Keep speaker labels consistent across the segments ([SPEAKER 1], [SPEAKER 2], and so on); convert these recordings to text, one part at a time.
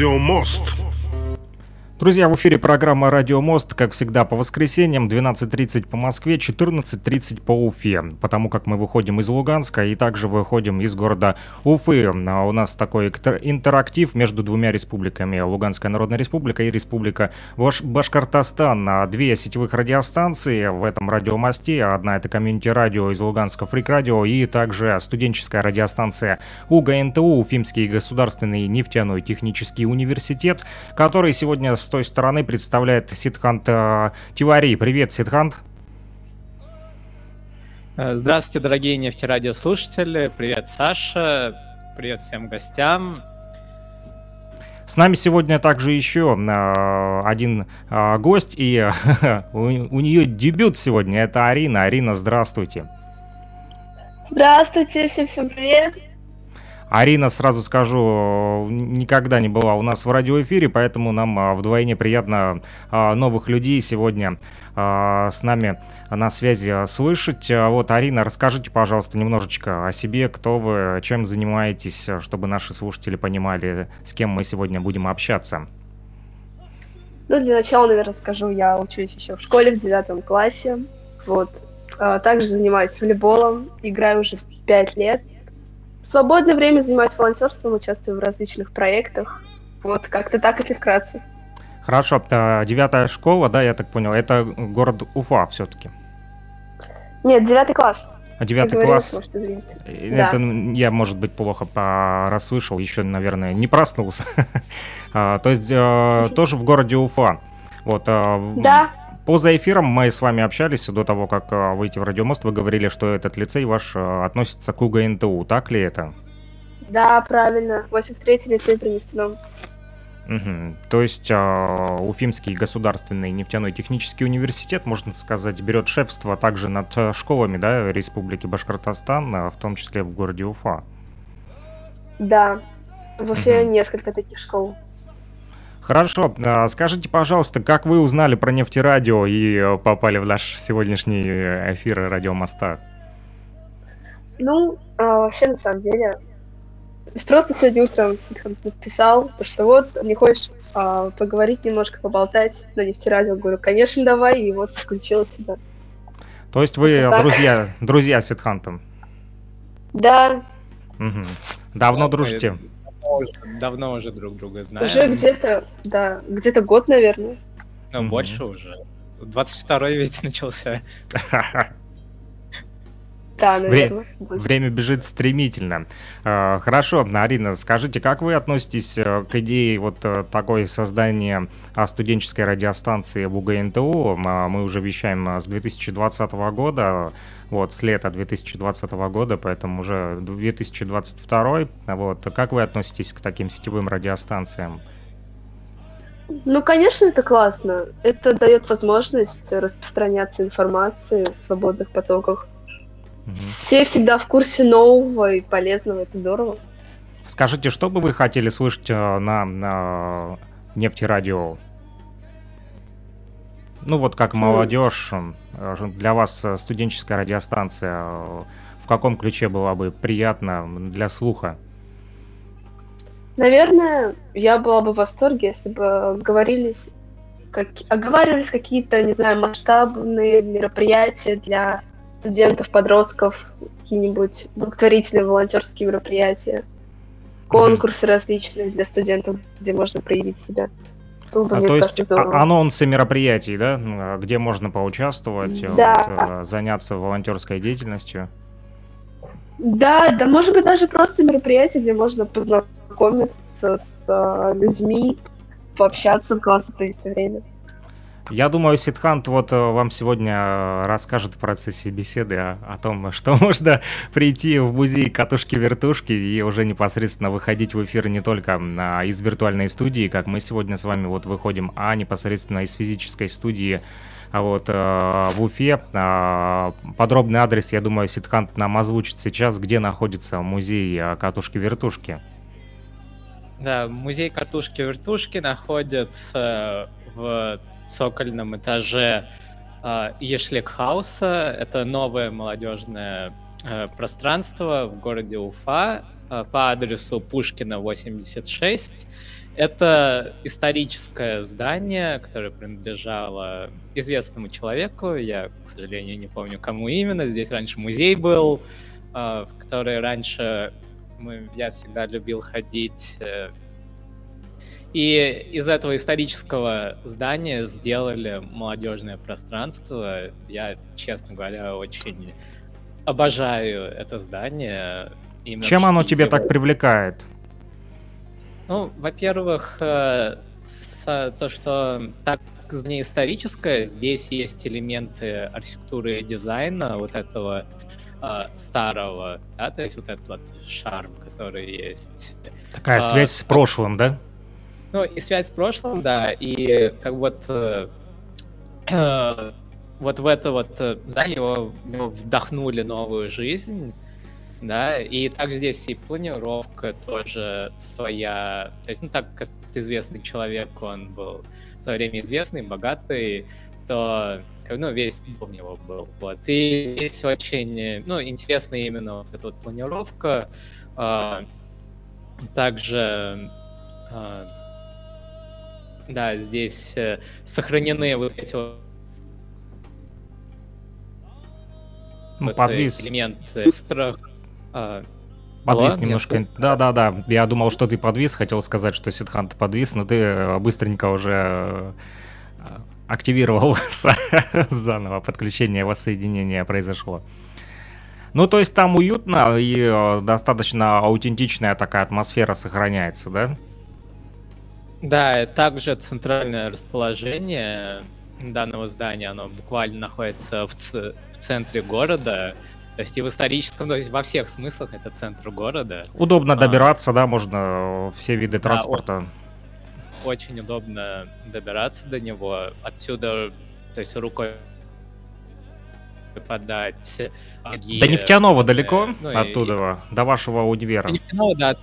[SPEAKER 1] «Радио Мост».
[SPEAKER 2] Друзья, в эфире программа «Радио Мост», как всегда, по воскресеньям, 12.30 по Москве, 14.30 по Уфе, потому как мы выходим из Луганска и также выходим из города Уфы. А у нас такой интерактив между двумя республиками, Луганская Народная Республика и Республика Баш Башкортостан. А две сетевых радиостанции в этом радиомосте, одна это комьюнити-радио из Луганска, Фрик-радио, и также студенческая радиостанция УГНТУ, Уфимский государственный нефтяной технический университет, который сегодня той стороны представляет Сидхант э, Тивари. Привет, Сидхант.
[SPEAKER 3] Э, здравствуйте, дорогие нефтерадиослушатели. Привет, Саша. Привет всем гостям.
[SPEAKER 2] С нами сегодня также еще э, один гость, и у, у нее дебют сегодня. Это Арина. Арина, здравствуйте.
[SPEAKER 4] Здравствуйте, всем-всем привет.
[SPEAKER 2] Арина, сразу скажу, никогда не была у нас в радиоэфире, поэтому нам а, вдвойне приятно а, новых людей сегодня а, с нами на связи слышать. Вот, Арина, расскажите, пожалуйста, немножечко о себе, кто вы, чем занимаетесь, чтобы наши слушатели понимали, с кем мы сегодня будем общаться.
[SPEAKER 4] Ну, для начала, наверное, скажу, я учусь еще в школе в девятом классе. Вот. Также занимаюсь волейболом, играю уже пять лет. В свободное время занимаюсь волонтерством, участвую в различных проектах. Вот как-то так, если вкратце.
[SPEAKER 2] Хорошо, а девятая школа, да, я так понял, это город Уфа все-таки?
[SPEAKER 4] Нет, девятый класс.
[SPEAKER 2] А девятый класс? Может, извините. Это да. я, может быть, плохо расслышал, еще, наверное, не проснулся. а, то есть а, тоже в городе Уфа. Вот, а,
[SPEAKER 4] да.
[SPEAKER 2] Поза эфиром мы с вами общались до того, как э, выйти в радиомост. Вы говорили, что этот лицей ваш э, относится к УГНТУ. Так ли это?
[SPEAKER 4] Да, правильно. 83-й лицей при нефтяном.
[SPEAKER 2] Угу. То есть э, Уфимский государственный нефтяной технический университет, можно сказать, берет шефство также над э, школами да, Республики Башкортостан, в том числе в городе Уфа.
[SPEAKER 4] Да, в Уфе угу. несколько таких школ.
[SPEAKER 2] Хорошо, а, скажите, пожалуйста, как вы узнали про нефтерадио и э, попали в наш сегодняшний э, эфир Радио Моста?
[SPEAKER 4] Ну, а, вообще, на самом деле, просто сегодня утром написал, что вот, не хочешь а, поговорить немножко, поболтать на нефтерадио? Говорю, конечно, давай, и вот включила себя.
[SPEAKER 2] То есть вы друзья, друзья с Сидхантом?
[SPEAKER 4] Да.
[SPEAKER 2] Угу. Давно дружите?
[SPEAKER 3] Уже, давно уже друг друга знаем.
[SPEAKER 4] Уже где-то, да, где-то год, наверное.
[SPEAKER 3] Ну, mm-hmm. больше уже. 22-й ведь начался.
[SPEAKER 4] Да, наверное.
[SPEAKER 2] Вре- время бежит стремительно. Uh, хорошо, Арина, скажите, как вы относитесь uh, к идее вот uh, такой создания студенческой радиостанции в УГНТУ? Мы уже вещаем с 2020 года вот, с лета 2020 года, поэтому уже 2022. Вот, как вы относитесь к таким сетевым радиостанциям?
[SPEAKER 4] Ну, конечно, это классно. Это дает возможность распространяться информации в свободных потоках. Угу. Все всегда в курсе нового и полезного, это здорово.
[SPEAKER 2] Скажите, что бы вы хотели слышать э, на, на нефтерадио? Ну вот как молодежь, э, для вас э, студенческая радиостанция в каком ключе была бы приятна для слуха?
[SPEAKER 4] Наверное, я была бы в восторге, если бы говорились, как, оговаривались какие-то, не знаю, масштабные мероприятия для студентов, подростков, какие-нибудь благотворительные волонтерские мероприятия, конкурсы различные для студентов, где можно проявить себя.
[SPEAKER 2] Было бы, а, то есть здорово. анонсы мероприятий, да, а, где можно поучаствовать, да. вот, э, заняться волонтерской деятельностью?
[SPEAKER 4] Да, да, может быть, даже просто мероприятие, где можно познакомиться с э, людьми, пообщаться, классно провести время.
[SPEAKER 2] Я думаю, Сидхант вот э, вам сегодня э, расскажет в процессе беседы о, о том, что можно прийти в музей катушки-вертушки и уже непосредственно выходить в эфир не только а, из виртуальной студии, как мы сегодня с вами вот выходим, а непосредственно из физической студии а вот э, в Уфе. Э, подробный адрес, я думаю, Сидхант нам озвучит сейчас, где находится музей катушки-вертушки.
[SPEAKER 3] Да, музей катушки-вертушки находится в цокольном этаже э, Ешликхауса. Это новое молодежное э, пространство в городе Уфа э, по адресу Пушкина 86. Это историческое здание, которое принадлежало известному человеку. Я, к сожалению, не помню, кому именно. Здесь раньше музей был, э, в который раньше мы, я всегда любил ходить э, и из этого исторического здания сделали молодежное пространство. Я, честно говоря, очень обожаю это здание.
[SPEAKER 2] Чем оно тебе так привлекает?
[SPEAKER 3] Ну, во-первых, э, то, что так не историческое, здесь есть элементы архитектуры и дизайна вот этого э, старого, да, то есть вот этот вот шарм, который есть.
[SPEAKER 2] Такая а, связь с прошлым, да?
[SPEAKER 3] Ну, и связь с прошлым, да, и как вот э, вот в это вот, э, да, его, его вдохнули новую жизнь, да, и также здесь и планировка тоже своя, то есть, ну, так как известный человек, он был в свое время известный, богатый, то, ну, весь у него был, вот, и здесь очень, ну, интересная именно вот эта вот планировка, э, также э, да, здесь э, сохранены вот эти вот
[SPEAKER 2] ну, подвис.
[SPEAKER 3] элементы страх.
[SPEAKER 2] А, подвис Алло, немножко. Да-да-да, я думал, что ты подвис, хотел сказать, что Сидхант подвис, но ты э, быстренько уже э, активировал заново, подключение воссоединения произошло. Ну, то есть там уютно и э, достаточно аутентичная такая атмосфера сохраняется, да?
[SPEAKER 3] Да, также центральное расположение данного здания, оно буквально находится в, ц- в центре города. То есть и в историческом, то есть во всех смыслах это центр города.
[SPEAKER 2] Удобно а, добираться, да, можно все виды транспорта.
[SPEAKER 3] Да, очень удобно добираться до него. Отсюда, то есть рукой подать.
[SPEAKER 2] До Нефтяного далеко ну, оттуда, и... до вашего универа? До Нефтяного,
[SPEAKER 3] да,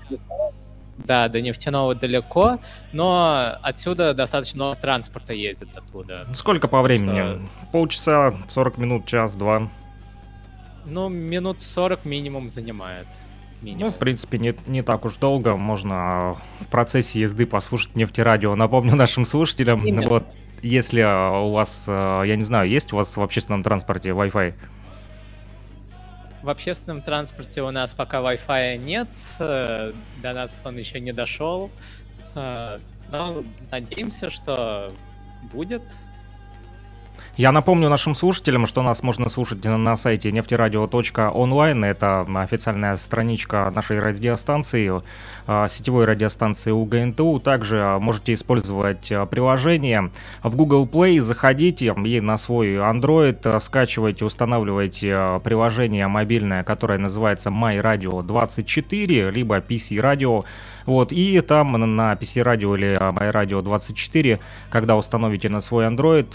[SPEAKER 3] да, до нефтяного далеко, но отсюда достаточно много транспорта ездит оттуда.
[SPEAKER 2] Сколько по времени? Что... Полчаса, 40 минут, час, два?
[SPEAKER 3] Ну, минут 40 минимум занимает.
[SPEAKER 2] Минимум. Ну, в принципе, не, не так уж долго. Можно в процессе езды послушать нефтерадио. Напомню нашим слушателям, Именно. вот если а, у вас, а, я не знаю, есть у вас в общественном транспорте Wi-Fi?
[SPEAKER 3] В общественном транспорте у нас пока Wi-Fi нет, э, до нас он еще не дошел, э, но надеемся, что будет.
[SPEAKER 2] Я напомню нашим слушателям, что нас можно слушать на сайте нефтерадио.онлайн. Это официальная страничка нашей радиостанции, а, сетевой радиостанции УГНТУ. Также можете использовать а, приложение в Google Play. Заходите и на свой Android а, скачивайте, устанавливайте приложение мобильное, которое называется MyRadio 24, либо PC Radio. Вот, и там на PC Radio или MyRadio 24, когда установите на свой Android,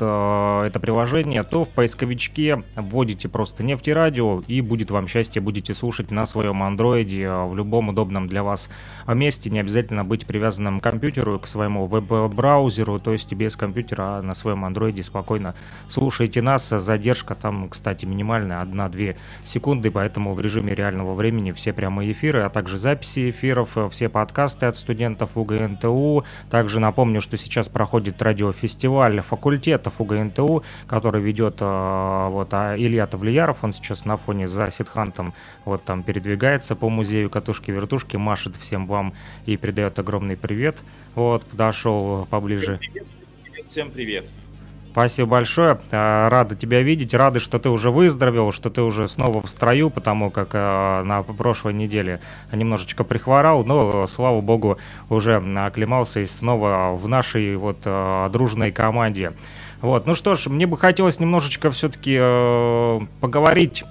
[SPEAKER 2] это приложение, то в поисковичке вводите просто нефтерадио и будет вам счастье, будете слушать на своем андроиде в любом удобном для вас месте, не обязательно быть привязанным к компьютеру, к своему веб-браузеру, то есть без компьютера а на своем андроиде спокойно слушайте нас, задержка там, кстати, минимальная, 1-2 секунды, поэтому в режиме реального времени все прямые эфиры, а также записи эфиров, все подкасты от студентов УГНТУ, также напомню, что сейчас проходит радиофестиваль факультетов УГНТУ, который ведет э, вот а Илья Тавлияров, он сейчас на фоне за Ситхантом вот там передвигается по музею катушки-вертушки, машет всем вам и передает огромный привет. Вот, подошел поближе.
[SPEAKER 5] Всем привет, всем привет.
[SPEAKER 2] Спасибо большое. А, рада тебя видеть. Рады, что ты уже выздоровел, что ты уже снова в строю, потому как э, на прошлой неделе немножечко прихворал, но, слава богу, уже оклемался и снова в нашей вот э, дружной команде. Вот, ну что ж, мне бы хотелось немножечко все-таки э, поговорить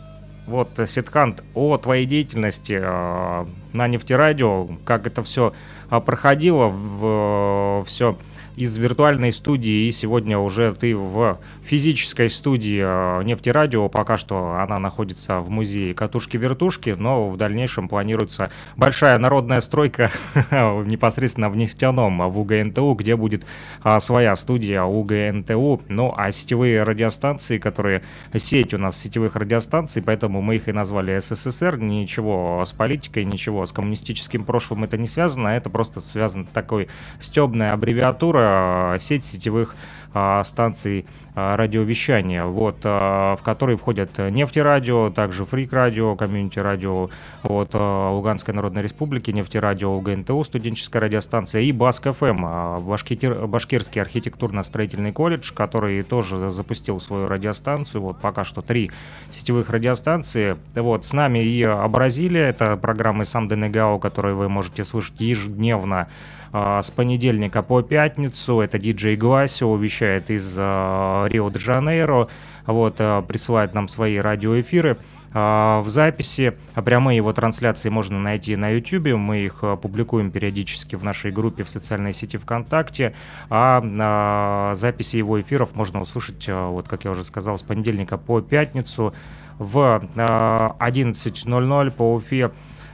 [SPEAKER 2] вот, Ситхант, о твоей деятельности э, на нефтерадио, как это все проходило, в, все из виртуальной студии, и сегодня уже ты в физической студии э, Нефтерадио. Пока что она находится в музее катушки-вертушки, но в дальнейшем планируется большая народная стройка непосредственно в нефтяном, в УГНТУ, где будет а, своя студия УГНТУ. Ну, а сетевые радиостанции, которые сеть у нас сетевых радиостанций, поэтому мы их и назвали СССР. Ничего с политикой, ничего с коммунистическим прошлым это не связано, это просто связано такой стебная аббревиатура Э, сеть сетевых э, станций э, радиовещания, вот, в которые входят нефтерадио, также фрик радио, комьюнити радио от Луганской Народной Республики, нефтерадио УГНТУ, студенческая радиостанция и Баск ФМ, Башкир, Башкирский архитектурно-строительный колледж, который тоже запустил свою радиостанцию, вот пока что три сетевых радиостанции, вот, с нами и Абразилия, это программы Сам Денегау, которые вы можете слышать ежедневно а, с понедельника по пятницу. Это диджей Гласио вещает из а, Рио-де-Жанейро, вот, а, присылает нам свои радиоэфиры в записи. Прямые его трансляции можно найти на YouTube. Мы их публикуем периодически в нашей группе в социальной сети ВКонтакте. А записи его эфиров можно услышать, вот как я уже сказал, с понедельника по пятницу в 11.00 по Уфе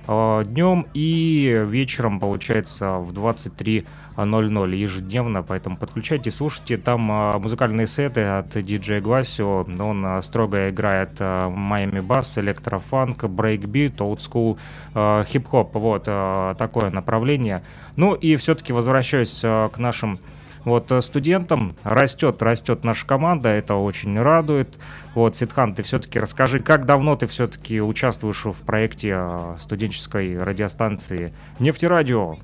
[SPEAKER 2] днем и вечером, получается, в 23.00 ежедневно, поэтому подключайте, слушайте. Там э, музыкальные сеты от DJ Гласио, он э, строго играет Miami Bass, электрофанк, брейкбит, олдскул, хип-хоп, вот такое направление. Ну и все-таки возвращаюсь к нашим вот э, студентам растет, растет наша команда, это очень радует. Вот, Ситхан, ты все-таки расскажи, как давно ты все-таки участвуешь в проекте э, студенческой радиостанции «Нефтерадио»?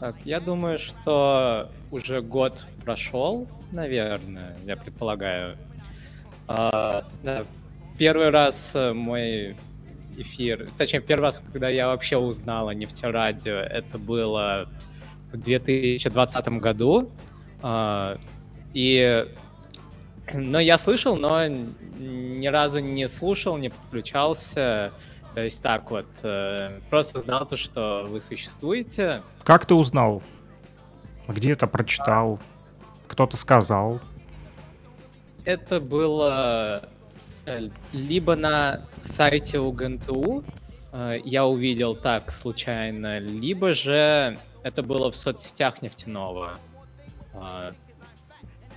[SPEAKER 3] Так, я думаю, что уже год прошел, наверное, я предполагаю. А, да, первый раз э, мой эфир, точнее, первый раз, когда я вообще узнал о нефтерадио, это было в 2020 году. А, и но я слышал, но ни разу не слушал, не подключался. То есть так вот, э, просто знал то, что вы существуете.
[SPEAKER 2] Как ты узнал? Где-то прочитал? Кто-то сказал?
[SPEAKER 3] Это было э, либо на сайте УГНТУ, э, я увидел так случайно, либо же это было в соцсетях нефтяного а,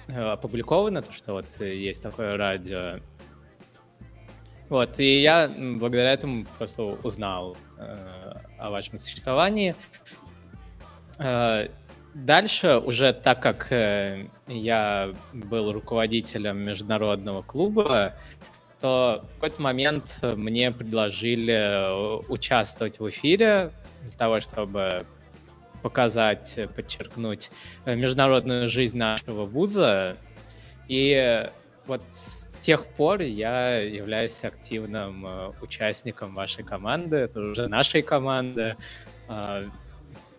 [SPEAKER 3] э, опубликовано, то, что вот есть такое радио. Вот, и я благодаря этому просто узнал э, о вашем существовании. Э, дальше, уже так как э, я был руководителем международного клуба, то в какой-то момент мне предложили э, участвовать в эфире для того, чтобы показать, э, подчеркнуть э, международную жизнь нашего вуза. И вот с тех пор я являюсь активным э, участником вашей команды, это уже нашей команды. А,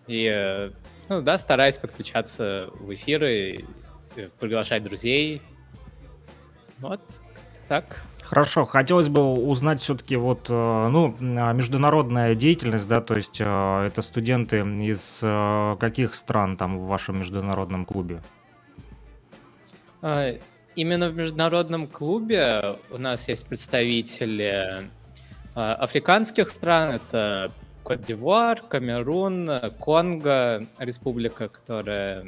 [SPEAKER 3] и, ну да, стараюсь подключаться в эфиры, приглашать друзей. Вот, так.
[SPEAKER 2] Хорошо, хотелось бы узнать все-таки вот, э, ну, а, международная деятельность, да, то есть э, это студенты из э, каких стран там в вашем международном клубе?
[SPEAKER 3] А, именно в международном клубе у нас есть представители а, африканских стран. Это Кот-д'Ивуар, Камерун, Конго, республика, которая...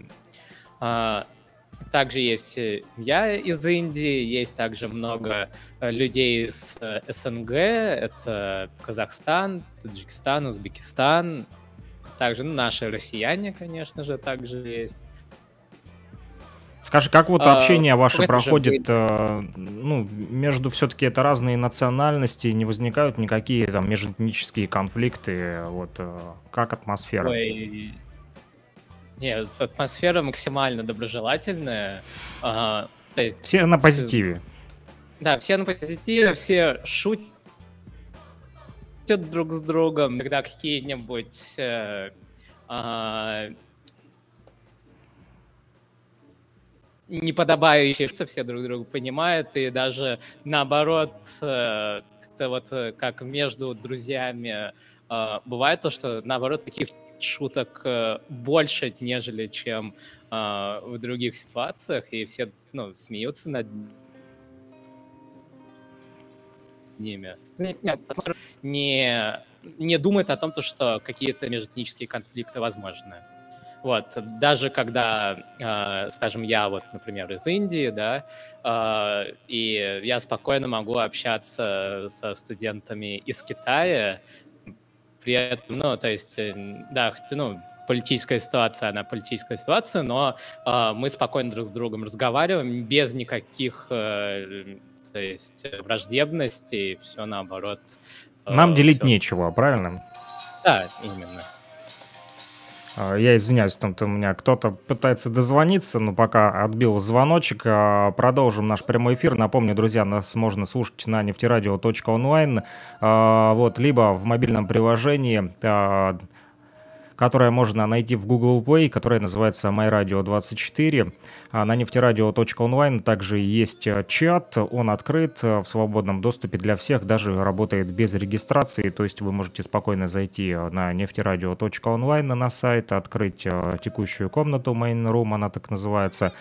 [SPEAKER 3] А, также есть я из Индии, есть также много людей из СНГ, это Казахстан, Таджикистан, Узбекистан, также ну, наши россияне, конечно же, также есть.
[SPEAKER 2] Скажи, как вот а, общение ваше проходит, э, ну, между все-таки это разные национальности, не возникают никакие там межэтнические конфликты, вот, э, как атмосфера? Ой,
[SPEAKER 3] нет, атмосфера максимально доброжелательная.
[SPEAKER 2] А, то есть, все на позитиве.
[SPEAKER 3] Да, все на позитиве, все шутят друг с другом, когда какие-нибудь э, э, неподобающие все друг друга понимают, и даже наоборот, э, как-то вот э, как между друзьями э, бывает то, что наоборот таких шуток больше, нежели чем в других ситуациях, и все ну, смеются над ними. Не, не думает о том, что какие-то межэтнические конфликты возможны. Вот, даже когда, э, скажем, я вот, например, из Индии, да, э, и я спокойно могу общаться со студентами из Китая, при этом, ну, то есть, э, да, ну, политическая ситуация, она политическая ситуация, но э, мы спокойно друг с другом разговариваем без никаких, э, то есть, враждебностей, все наоборот.
[SPEAKER 2] Э, Нам делить все... нечего, правильно?
[SPEAKER 3] Да, именно.
[SPEAKER 2] А, я извиняюсь, там у меня кто-то пытается дозвониться, но пока отбил звоночек. А, продолжим наш прямой эфир. Напомню, друзья, нас можно слушать на нефтерадио.онлайн, а, вот, либо в мобильном приложении которое можно найти в Google Play, которое называется MyRadio24. А на нефтерадио.онлайн также есть э, чат, он открыт э, в свободном доступе для всех, даже работает без регистрации, то есть вы можете спокойно зайти э, на нефтерадио.онлайн на сайт, открыть текущую комнату Main Room, она так называется,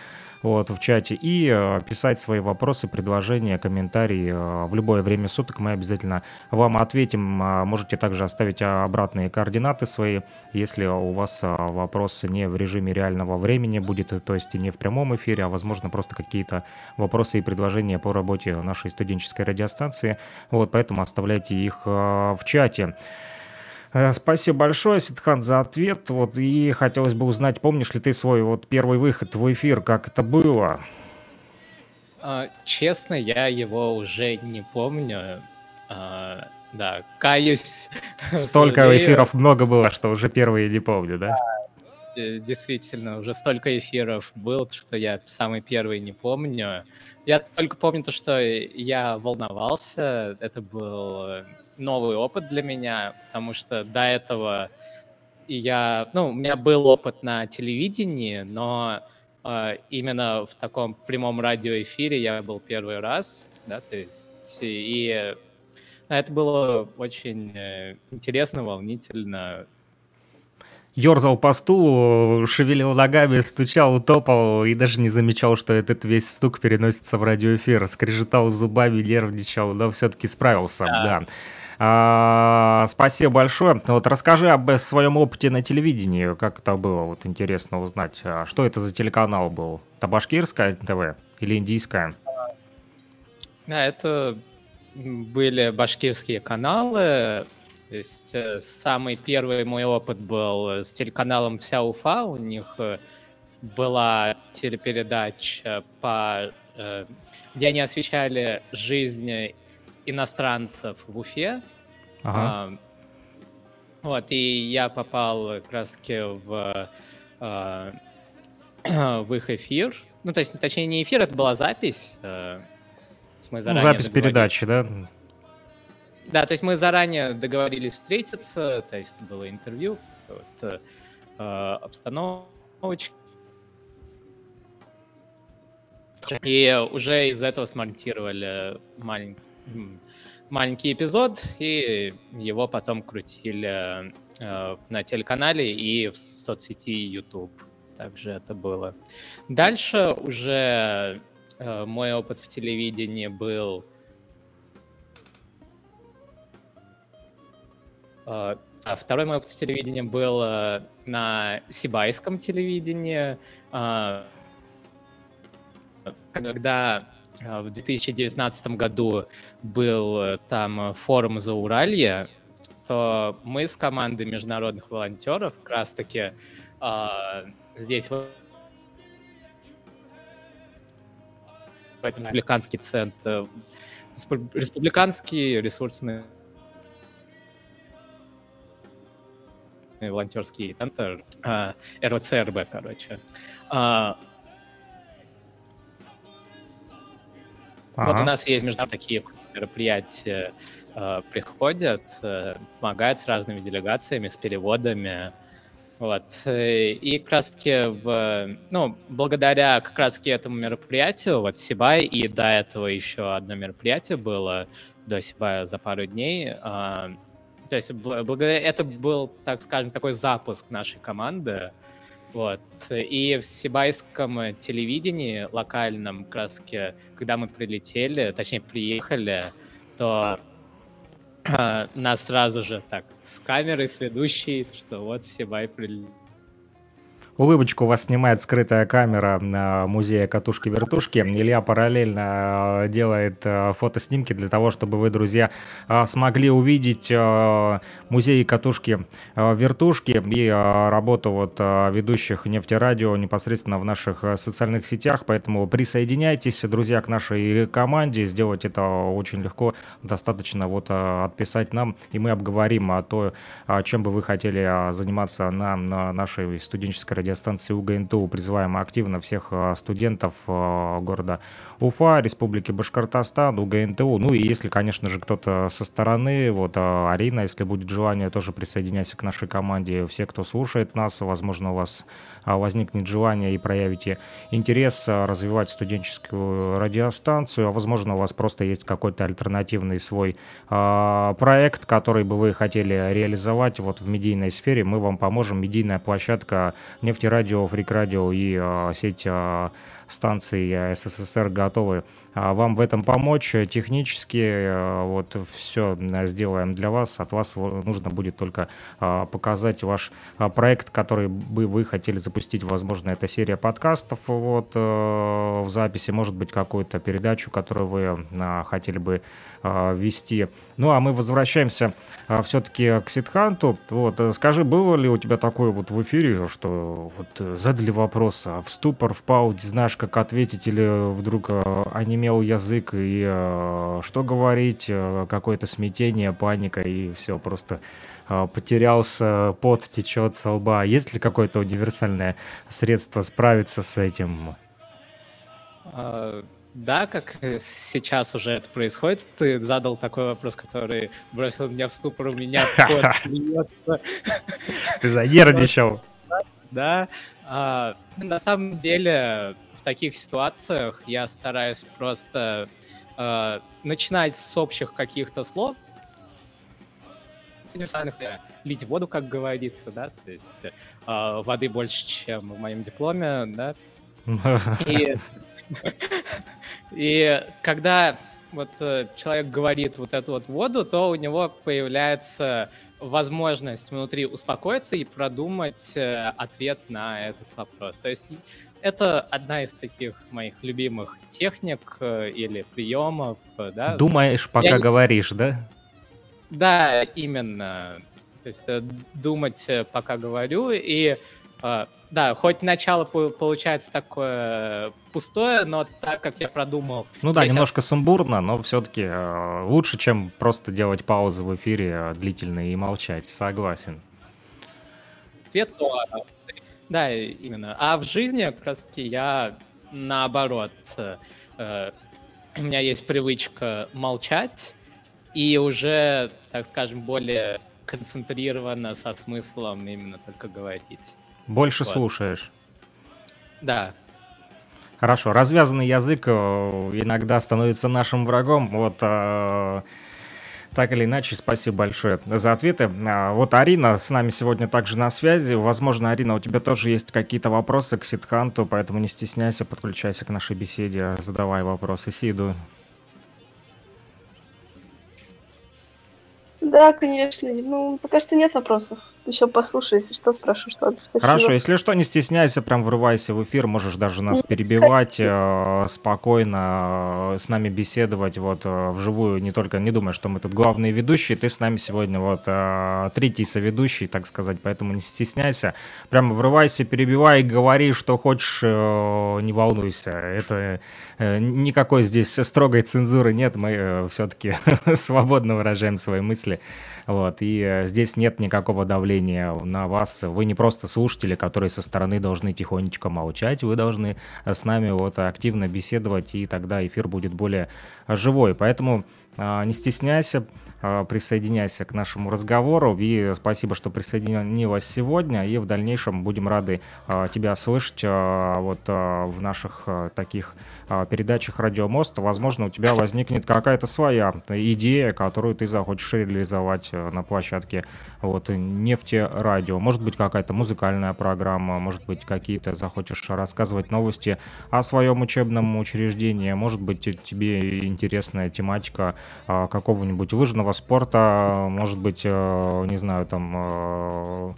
[SPEAKER 2] вот, в чате и э, писать свои вопросы, предложения, комментарии э, в любое время суток. Мы обязательно вам ответим. А, можете также оставить обратные координаты свои, если у вас э, вопрос не в режиме реального времени будет, то есть не в прямом эфире, а возможно просто какие-то вопросы и предложения по работе нашей студенческой радиостанции. Вот, поэтому оставляйте их в чате. Э, спасибо большое, Ситхан, за ответ. Вот, и хотелось бы узнать, помнишь ли ты свой вот первый выход в эфир, как это было?
[SPEAKER 3] А, честно, я его уже не помню. А, да, каюсь.
[SPEAKER 2] Столько эфиров много было, что уже первые не помню, да?
[SPEAKER 3] Э, действительно, уже столько эфиров было, что я самый первый не помню. Я только помню то, что я волновался. Это был новый опыт для меня, потому что до этого я, ну, у меня был опыт на телевидении, но э, именно в таком прямом радиоэфире я был первый раз, да, то есть и это было очень э, интересно, волнительно,
[SPEAKER 2] ерзал по стулу, шевелил ногами, стучал, топал и даже не замечал, что этот весь стук переносится в радиоэфир. Скрежетал зубами, нервничал, но все-таки справился, да. да. А, спасибо большое. Вот расскажи об своем опыте на телевидении, как это было, вот интересно узнать. А что это за телеканал был? Это башкирская ТВ или индийская?
[SPEAKER 3] Да, это были башкирские каналы. То есть э, самый первый мой опыт был с телеканалом «Вся Уфа». У них э, была телепередача, по, э, где они освещали жизнь иностранцев в Уфе. Ага. А, вот, и я попал как раз-таки в, а, в их эфир. Ну, то есть, точнее, не эфир, это была запись. А,
[SPEAKER 2] мы ну, запись передачи, да?
[SPEAKER 3] Да, то есть мы заранее договорились встретиться, то есть было интервью, вот, э, обстановочка. И уже из этого смонтировали маленький маленький эпизод, и его потом крутили э, на телеканале и в соцсети YouTube. Также это было. Дальше уже э, мой опыт в телевидении был э, а второй мой опыт в телевидении был э, на сибайском телевидении, э, когда в 2019 году был э, там форум за Уралье, то мы с командой международных волонтеров как раз-таки э, здесь в республиканский центр, республиканский ресурсный волонтерский центр, э, РВЦРБ, короче. Э, ага. Вот у нас есть международные такие мероприятия, э, приходят, э, помогают с разными делегациями, с переводами. Вот. И как раз-таки в, ну, благодаря как раз-таки этому мероприятию, вот Сибай, и до этого еще одно мероприятие было, до Сибая за пару дней, э, то есть благодаря это был, так скажем, такой запуск нашей команды. Вот. И в сибайском телевидении локальном, раз когда мы прилетели, точнее, приехали, то э, нас сразу же так с камерой, с ведущей, что вот в Сибай прилетели
[SPEAKER 2] Улыбочку вас снимает скрытая камера музея катушки-вертушки. Илья параллельно э, делает э, фотоснимки для того, чтобы вы, друзья, э, смогли увидеть музей катушки-вертушки и работу вот ведущих нефтерадио непосредственно в наших социальных сетях. Поэтому присоединяйтесь, друзья, к нашей команде. Сделать это очень легко. Достаточно вот отписать нам, и мы обговорим о том, чем бы вы хотели заниматься на нашей студенческой радио радиостанции УГНТУ призываем активно всех э, студентов э, города Уфа, Республики Башкортостан, УГНТУ. Ну и если, конечно же, кто-то со стороны, вот э, Арина, если будет желание, тоже присоединяйся к нашей команде. Все, кто слушает нас, возможно, у вас возникнет желание и проявите интерес развивать студенческую радиостанцию, а возможно, у вас просто есть какой-то альтернативный свой проект, который бы вы хотели реализовать вот в медийной сфере, мы вам поможем. Медийная площадка «Нефть нефтерадио, фрик-радио и э, сеть э, станций СССР готовы а, вам в этом помочь технически. Э, вот все сделаем для вас. От вас нужно будет только а, показать ваш а, проект, который бы вы хотели запустить. Возможно, это серия подкастов вот, в записи, может быть, какую-то передачу, которую вы хотели бы вести. Ну, а мы возвращаемся все-таки к Сидханту. Вот, скажи, было ли у тебя такое вот в эфире, что вот задали вопрос, а в ступор впал, не знаешь, как ответить, или вдруг онемел язык, и что говорить, какое-то смятение, паника, и все, просто потерялся, пот течет со лба. Есть ли какое-то универсальное средство справиться с этим?
[SPEAKER 3] Да, как сейчас уже это происходит. Ты задал такой вопрос, который бросил меня в ступор, у меня пот
[SPEAKER 2] Ты занервничал.
[SPEAKER 3] Да. А, на самом деле, в таких ситуациях я стараюсь просто а, начинать с общих каких-то слов, универсальных, лить воду, как говорится, да, то есть э, воды больше, чем в моем дипломе, да. И и когда вот э, человек говорит вот эту вот воду, то у него появляется возможность внутри успокоиться и продумать э, ответ на этот вопрос. То есть это одна из таких моих любимых техник э, или приемов. Да?
[SPEAKER 2] Думаешь, пока Я... говоришь, да?
[SPEAKER 3] Да, именно. То есть думать, пока говорю, и да, хоть начало получается такое пустое, но так как я продумал...
[SPEAKER 2] Ну да, немножко сумбурно, но все-таки э, лучше, чем просто делать паузы в эфире э, длительные и молчать, согласен.
[SPEAKER 3] Ответ то... Да, именно. А в жизни как раз таки я наоборот. Э, у меня есть привычка молчать и уже, так скажем, более концентрированно, со смыслом именно только говорить.
[SPEAKER 2] Больше вот. слушаешь.
[SPEAKER 3] Да.
[SPEAKER 2] Хорошо. Развязанный язык э, иногда становится нашим врагом. Вот э, Так или иначе, спасибо большое за ответы. А, вот Арина с нами сегодня также на связи. Возможно, Арина, у тебя тоже есть какие-то вопросы к Ситханту, поэтому не стесняйся, подключайся к нашей беседе, задавай вопросы Сиду.
[SPEAKER 4] Да, конечно. Ну, пока что нет вопросов. Еще послушай, если что, спрошу что-то. Спасибо.
[SPEAKER 2] Хорошо, если что, не стесняйся, прям врывайся в эфир, можешь даже нас перебивать, э, спокойно э, с нами беседовать, вот, э, вживую, не только, не думай, что мы тут главные ведущие, ты с нами сегодня вот третий соведущий, так сказать, поэтому не стесняйся, прям врывайся, перебивай, говори, что хочешь, не волнуйся, это никакой здесь строгой цензуры нет, мы все-таки свободно выражаем свои мысли, вот, и э, здесь нет никакого давления на вас. Вы не просто слушатели, которые со стороны должны тихонечко молчать, вы должны э, с нами вот активно беседовать, и тогда эфир будет более живой. Поэтому не стесняйся, а, присоединяйся к нашему разговору. И спасибо, что присоединилась сегодня. И в дальнейшем будем рады а, тебя слышать вот в наших таких передачах «Радио Мост». Возможно, у тебя возникнет какая-то своя идея, которую ты захочешь реализовать на площадке вот, нефти радио. Может быть, какая-то музыкальная программа, может быть, какие-то захочешь рассказывать новости о своем учебном учреждении. Может быть, тебе интересная тематика а, какого-нибудь лыжного спорта, может быть, э, не знаю, там э,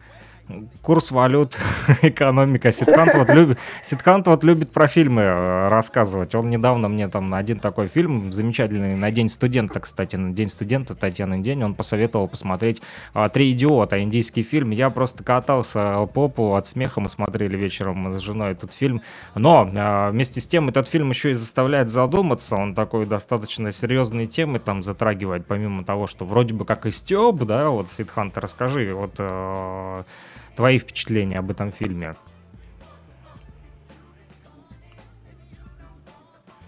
[SPEAKER 2] курс валют, экономика. Ситкант вот, любит, Ситкант вот любит про фильмы э, рассказывать. Он недавно мне там один такой фильм, замечательный, на День студента, кстати, на День студента, Татьяны день, он посоветовал посмотреть а, «Три идиота», индийский фильм. Я просто катался по полу от смеха, мы смотрели вечером с женой этот фильм. Но а, вместе с тем этот фильм еще и заставляет задуматься. Он такой достаточно серьезные темы там затрагивает, помимо того, что вроде бы как и стёб, да, вот, Сидхант, расскажи, вот э, твои впечатления об этом фильме?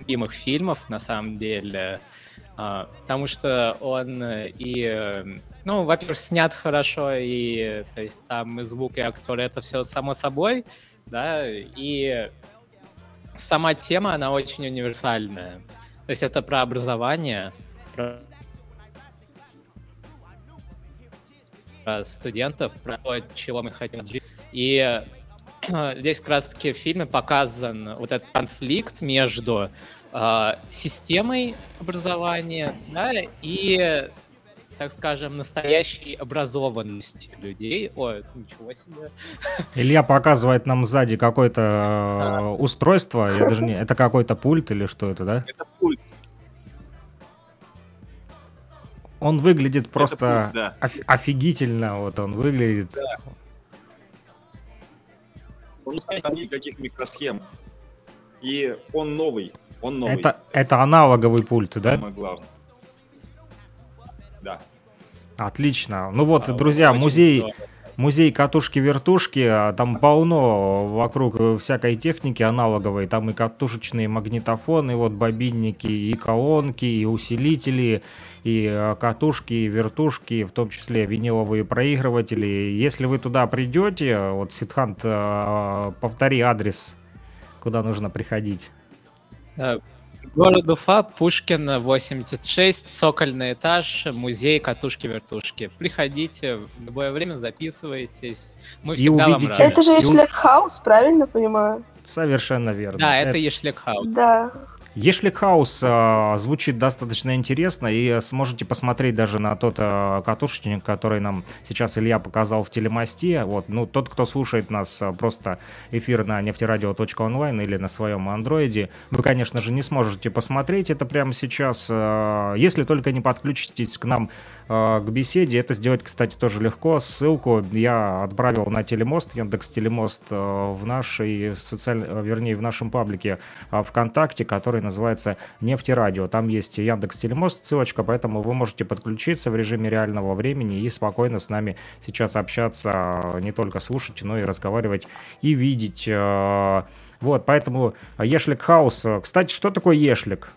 [SPEAKER 3] любимых фильмов, на самом деле, а, потому что он и, ну, во-первых, снят хорошо, и, то есть, там и звук, и актеры, это все само собой, да, и сама тема, она очень универсальная. То есть это про образование, про про студентов, про то, чего мы хотим. И здесь как раз-таки в фильме показан вот этот конфликт между э, системой образования да, и, так скажем, настоящей образованностью людей. Ой, ничего себе.
[SPEAKER 2] Илья показывает нам сзади какое-то э, устройство, я даже не... Это какой-то пульт или что это, да?
[SPEAKER 5] Это пульт.
[SPEAKER 2] Он выглядит просто пульт, да. оф- офигительно, вот он выглядит. Да.
[SPEAKER 5] Он не ставит никаких микросхем. И он новый. Он новый.
[SPEAKER 2] Это, это аналоговый пульт, да?
[SPEAKER 5] Самое главное. Да.
[SPEAKER 2] Отлично. Ну вот, а, друзья, музей... Здорово музей катушки-вертушки, а там полно вокруг всякой техники аналоговой, там и катушечные магнитофоны, вот бобинники, и колонки, и усилители, и а, катушки, и вертушки, в том числе виниловые проигрыватели. Если вы туда придете, вот Сидхант, а, повтори адрес, куда нужно приходить.
[SPEAKER 3] Город Уфа, Пушкин, 86, цокольный этаж, музей катушки-вертушки. Приходите в любое время, записывайтесь. Мы всегда
[SPEAKER 2] увидите...
[SPEAKER 3] вам рады.
[SPEAKER 4] Это же Ешлек Хаус, правильно понимаю?
[SPEAKER 2] Совершенно верно.
[SPEAKER 3] Да, это, это Ешлек Хаус.
[SPEAKER 4] Да.
[SPEAKER 2] Ешлик Хаус э, звучит достаточно интересно, и сможете посмотреть даже на тот э, катушечник, который нам сейчас Илья показал в телемосте. Вот, ну, тот, кто слушает нас э, просто эфир на нефтерадио.онлайн или на своем андроиде, вы, конечно же, не сможете посмотреть это прямо сейчас, э, если только не подключитесь к нам к беседе. Это сделать, кстати, тоже легко. Ссылку я отправил на телемост, Яндекс Телемост, э, в нашей социальной, вернее, в нашем паблике э, ВКонтакте, который называется «Нефтерадио». Там есть Яндекс Телемост, ссылочка, поэтому вы можете подключиться в режиме реального времени и спокойно с нами сейчас общаться, не только слушать, но и разговаривать и видеть. Э, вот, поэтому Йәшлек House. Кстати, что такое Йәшлек?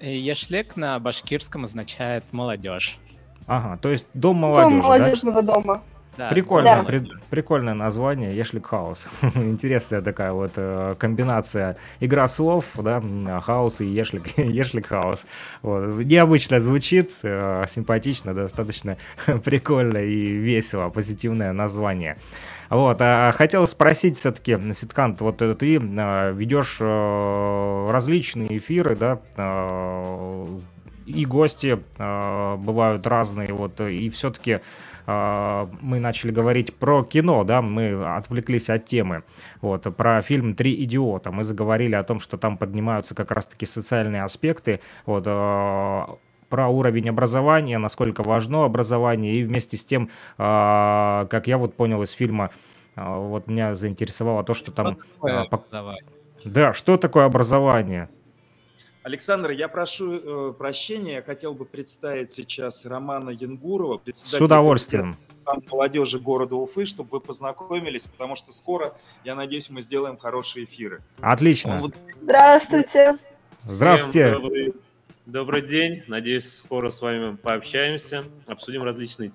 [SPEAKER 3] Йәшлек на башкирском означает молодежь.
[SPEAKER 2] Ага, то есть дом молодежи,
[SPEAKER 4] Дом молодежного да? дома.
[SPEAKER 3] Да,
[SPEAKER 2] Прикольное,
[SPEAKER 4] Да.
[SPEAKER 2] при- прикольное название, Йәшлек House. Интересная такая вот э, комбинация. Игра слов, да, house и Йәшлек, Йәшлек House. Вот. Необычно звучит, э, симпатично, достаточно прикольно и весело, позитивное название. Вот, а хотел спросить все-таки, Ситкант, вот э, ты э, ведешь э, различные эфиры, да, э, и гости э, бывают разные, вот, и все-таки мы начали говорить про кино, да, мы отвлеклись от темы, вот, про фильм «Три идиота», мы заговорили о том, что там поднимаются как раз-таки социальные аспекты, вот, про уровень образования, насколько важно образование, и вместе с тем, а, как я вот понял из фильма, а, вот меня заинтересовало то, что там...
[SPEAKER 3] Такое
[SPEAKER 2] а. Да, что такое образование?
[SPEAKER 5] Александр, я прошу э, прощения, я хотел бы представить сейчас Романа Янгурова,
[SPEAKER 2] С
[SPEAKER 5] председателя
[SPEAKER 2] удовольствием.
[SPEAKER 5] комитета молодежи города Уфы, чтобы вы познакомились, потому что скоро, я надеюсь, мы сделаем хорошие эфиры.
[SPEAKER 2] Отлично.
[SPEAKER 5] Он
[SPEAKER 4] Здравствуйте.
[SPEAKER 2] Здравствуйте.
[SPEAKER 6] Добрый день. Надеюсь, скоро с вами пообщаемся, обсудим различные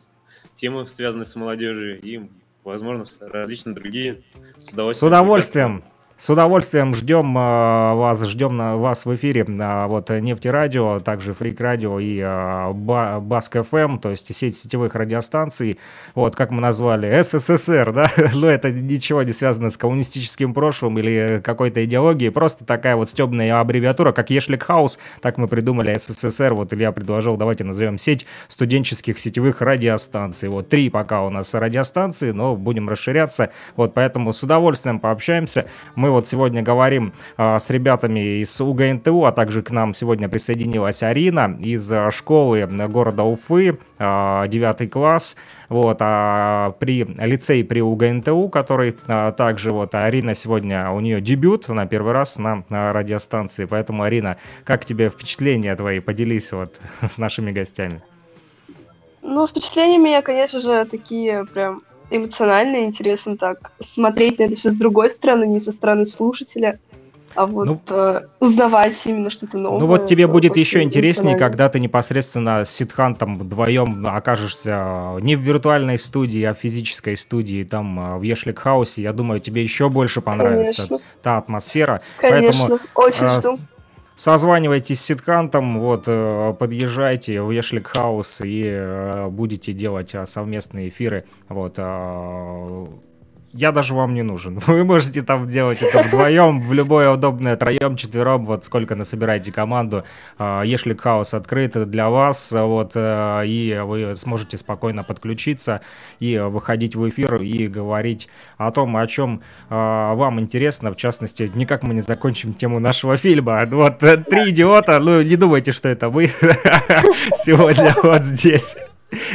[SPEAKER 6] темы, связанные с молодежью, и, возможно, различные другие. С удовольствием.
[SPEAKER 2] С удовольствием. С удовольствием ждем э, вас, ждем на вас в эфире. А, вот э, Нефти Радио, также Фрик Радио и Ба- Баск ФМ, то есть сеть сетевых радиостанций. Вот как мы назвали СССР, да? Но это ничего не связано с коммунистическим прошлым или какой-то идеологией. Просто такая вот стебная аббревиатура, как Ешлик Хаус. Так мы придумали СССР. Вот Илья предложил, давайте назовем сеть студенческих сетевых радиостанций. Вот три пока у нас радиостанции, но будем расширяться. Вот поэтому с удовольствием пообщаемся. Мы вот сегодня говорим а, с ребятами из УГНТУ, а также к нам сегодня присоединилась Арина из а, школы города Уфы, а, 9 класс. Вот, а при лицей при УГНТУ, который а, также вот Арина сегодня, у нее дебют, на первый раз на, а, радиостанции. Поэтому, Арина, как тебе впечатления твои? Поделись вот с нашими гостями.
[SPEAKER 4] Ну, впечатления меня, конечно же, такие прям эмоциональные, интересно так смотреть на это все с другой стороны, не со стороны слушателя, а вот
[SPEAKER 2] Ну,
[SPEAKER 4] э, узнавать именно что-то новое.
[SPEAKER 2] Ну вот тебе
[SPEAKER 4] это
[SPEAKER 2] будет еще интереснее,
[SPEAKER 4] эмоционально.
[SPEAKER 2] когда ты непосредственно с Сидхантом вдвоем окажешься не в виртуальной студии, а в физической студии, там э, в Ешлик Хаусе. Я думаю, тебе еще больше понравится
[SPEAKER 4] Конечно,
[SPEAKER 2] та атмосфера.
[SPEAKER 4] конечно, очень
[SPEAKER 2] а,
[SPEAKER 4] жду.
[SPEAKER 2] Созванивайтесь с Сидхантом, вот, э, подъезжайте в Ешлик Хаус и э, будете делать э, совместные эфиры. Вот, э, я даже вам не нужен. Вы можете там делать это вдвоем, в любое удобное, троем, четвером, вот сколько насобираете команду. А, Ешлик Хаус открыт для вас, вот, э, и вы сможете спокойно подключиться и выходить в эфир и говорить о том, о чем а, вам интересно, в частности, никак мы не закончим тему нашего фильма. Вот э, три идиота, ну не думайте, что это мы сегодня вот здесь.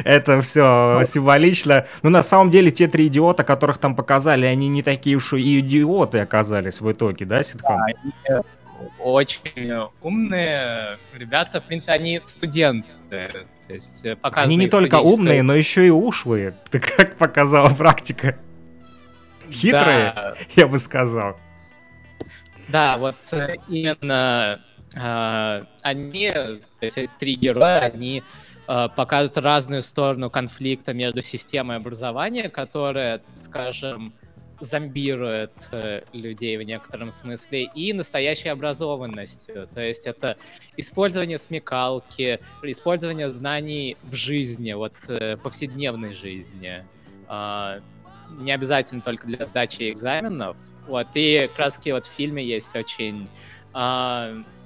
[SPEAKER 2] Это все символично. Но на самом деле те три идиота, которых там показали, они не такие уж и идиоты оказались в итоге, да, Ситхан?
[SPEAKER 3] Они очень умные ребята, в принципе, они студенты. То есть э,
[SPEAKER 2] Они не только
[SPEAKER 3] студенческое-
[SPEAKER 2] умные, но еще и ушлые. Ты как показала практика? Хитрые,
[SPEAKER 3] Да,
[SPEAKER 2] я бы сказал.
[SPEAKER 3] Да, вот э, именно э, они, эти три героя, они э, показывают разную сторону конфликта между системой образования, которая, скажем, зомбирует э, людей в некотором смысле, и настоящей образованностью. То есть это использование смекалки, использование знаний в жизни, вот э, повседневной жизни. А, не обязательно только для сдачи экзаменов. Вот, и таки вот в фильме есть очень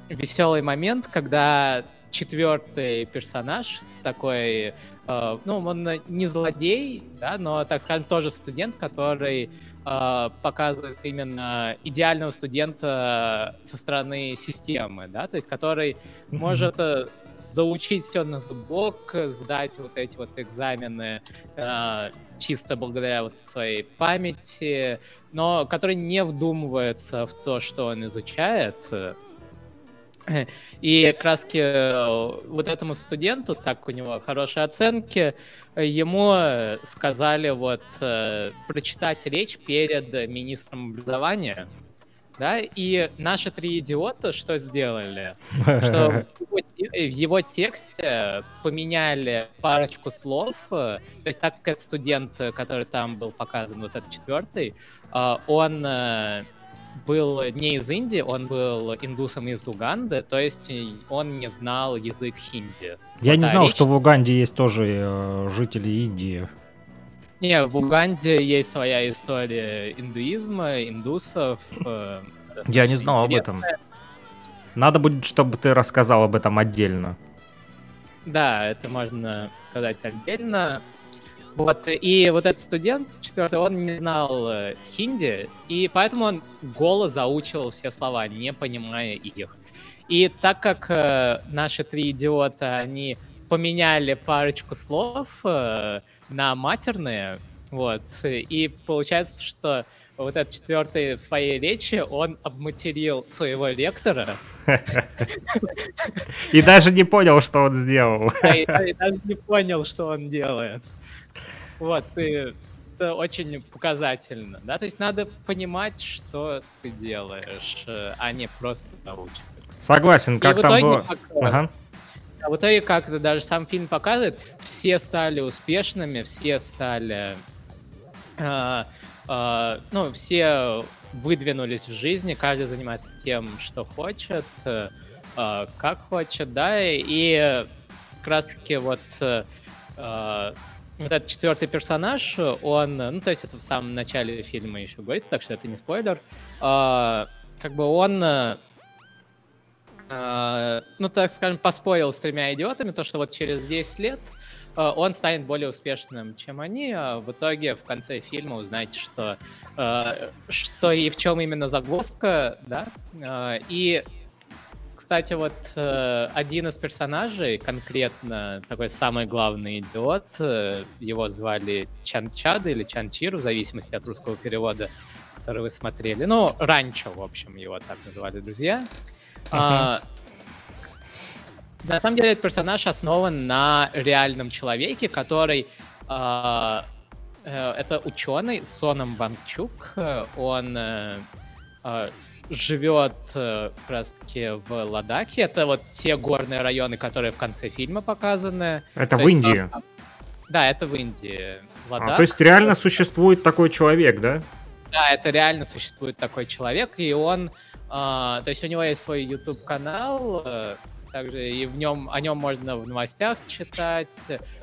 [SPEAKER 3] веселый момент, когда четвертый персонаж такой, э, ну, он не злодей, да, но, так скажем, тоже студент, который э, показывает именно идеального студента со стороны системы, да, то есть который может э, заучить все на зубок, сдать вот эти вот экзамены э, чисто благодаря вот своей памяти, но который не вдумывается в то, что он изучает. И как раз вот этому студенту, так у него хорошие оценки, ему сказали вот прочитать речь перед министром образования. да, и наши три идиота что сделали? Что в его, тексте поменяли парочку слов, э, то есть так как этот студент, э, который там был показан, вот этот четвертый, э, он э, был не из Индии, он был индусом из Уганды, то есть э, он не знал язык хинди.
[SPEAKER 2] Я не
[SPEAKER 3] Да,
[SPEAKER 2] знал,
[SPEAKER 3] речь-
[SPEAKER 2] что в Уганде есть тоже э, жители Индии.
[SPEAKER 3] Не, в Уганде есть своя история индуизма, индусов. э,
[SPEAKER 2] Я не знал об
[SPEAKER 3] интересная.
[SPEAKER 2] этом. Надо будет, чтобы ты рассказал об этом отдельно.
[SPEAKER 3] Да, это можно сказать отдельно. Вот, и вот этот студент, четвертый, он не знал э, хинди, и поэтому он голос заучивал все слова, не понимая их. И так как э, наши три идиота, они поменяли парочку слов э, на матерные, вот, и получается, что вот этот четвертый в своей речи, он обматерил своего лектора,
[SPEAKER 2] И даже не понял, что он сделал.
[SPEAKER 3] И даже не понял, что он делает. Вот, и это очень показательно, да, то есть надо понимать, что ты делаешь, э, а не просто научивать.
[SPEAKER 2] Согласен,
[SPEAKER 3] И
[SPEAKER 2] как
[SPEAKER 3] в
[SPEAKER 2] там
[SPEAKER 3] итоге,
[SPEAKER 2] было...
[SPEAKER 3] как,
[SPEAKER 2] Ага.
[SPEAKER 3] а в итоге, как даже сам фильм показывает, все стали успешными, все стали, э, э, ну, все выдвинулись в жизни, каждый занимается тем, что хочет, э, э, как хочет, да, и как раз-таки вот э, э, вот этот четвертый персонаж, он, ну, то есть это в самом начале фильма еще говорится, так что это не спойлер, э, как бы он э, э, ну, так скажем, поспорил с тремя идиотами, то, что вот через 10 лет э, он станет более успешным, чем они, а в итоге в конце фильма узнаете, что, э, что и в чем именно загвоздка, да, Э, и кстати, вот э, один из персонажей, конкретно такой самый главный идиот, э, его звали Чанчад или Чанчир, в зависимости от русского перевода, который вы смотрели. Ну, раньше, в общем, его так называли друзья. А, на самом деле, этот персонаж основан на реальном человеке, который а, э, это ученый Соном Вангчук. Э, Он э, а, живет э, как раз-таки в Ладахе. Это вот те горные районы, которые в конце фильма показаны.
[SPEAKER 2] Это
[SPEAKER 3] То
[SPEAKER 2] в
[SPEAKER 3] есть,
[SPEAKER 2] Индии.
[SPEAKER 3] а, Да, это в Индии.
[SPEAKER 2] А,
[SPEAKER 3] Ладак.
[SPEAKER 2] то есть реально существует такой человек, да?
[SPEAKER 3] Да, это реально существует такой человек, и он, а, то есть у него есть свой YouTube канал, э, также и в нем о нем можно в новостях читать.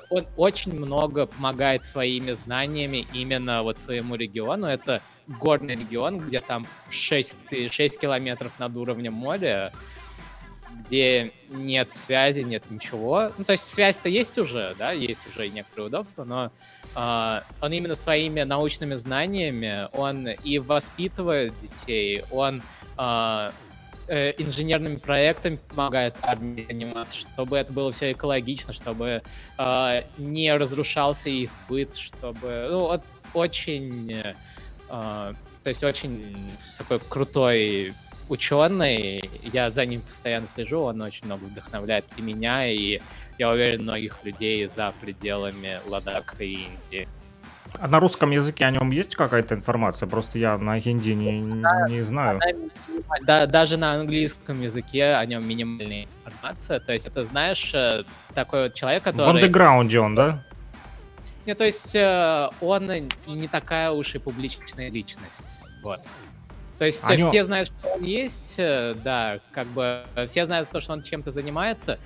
[SPEAKER 3] Он очень много помогает своими знаниями именно вот своему региону. Это горный регион, где там 6, ты- 6 километров над уровнем моря, где нет связи, нет ничего. Ну, то есть связь-то есть уже, да, есть уже некоторые удобства, но а, он именно своими научными знаниями, он и воспитывает детей, он а, э, инженерными проектами помогает армии заниматься, чтобы это было все экологично, чтобы а, не разрушался их быт, чтобы... Ну, вот очень... э, а, то есть очень такой крутой ученый, я за ним постоянно слежу, он очень много вдохновляет и меня, и я уверен, многих людей за пределами Ладака и Индии.
[SPEAKER 2] А на русском языке о нем есть какая-то информация? Просто я на хинди не, не знаю.
[SPEAKER 3] Да, даже на английском языке о нем минимальная информация. То есть это, знаешь, э, такой вот человек,
[SPEAKER 2] В
[SPEAKER 3] который...
[SPEAKER 2] андеграунде он, да?
[SPEAKER 3] Не, то есть э, он не такая уж и публичная личность. Вот. То есть
[SPEAKER 2] О
[SPEAKER 3] э,
[SPEAKER 2] нём-
[SPEAKER 3] все знают, что он есть, э, да, как бы все знают то, что он чем-то занимается.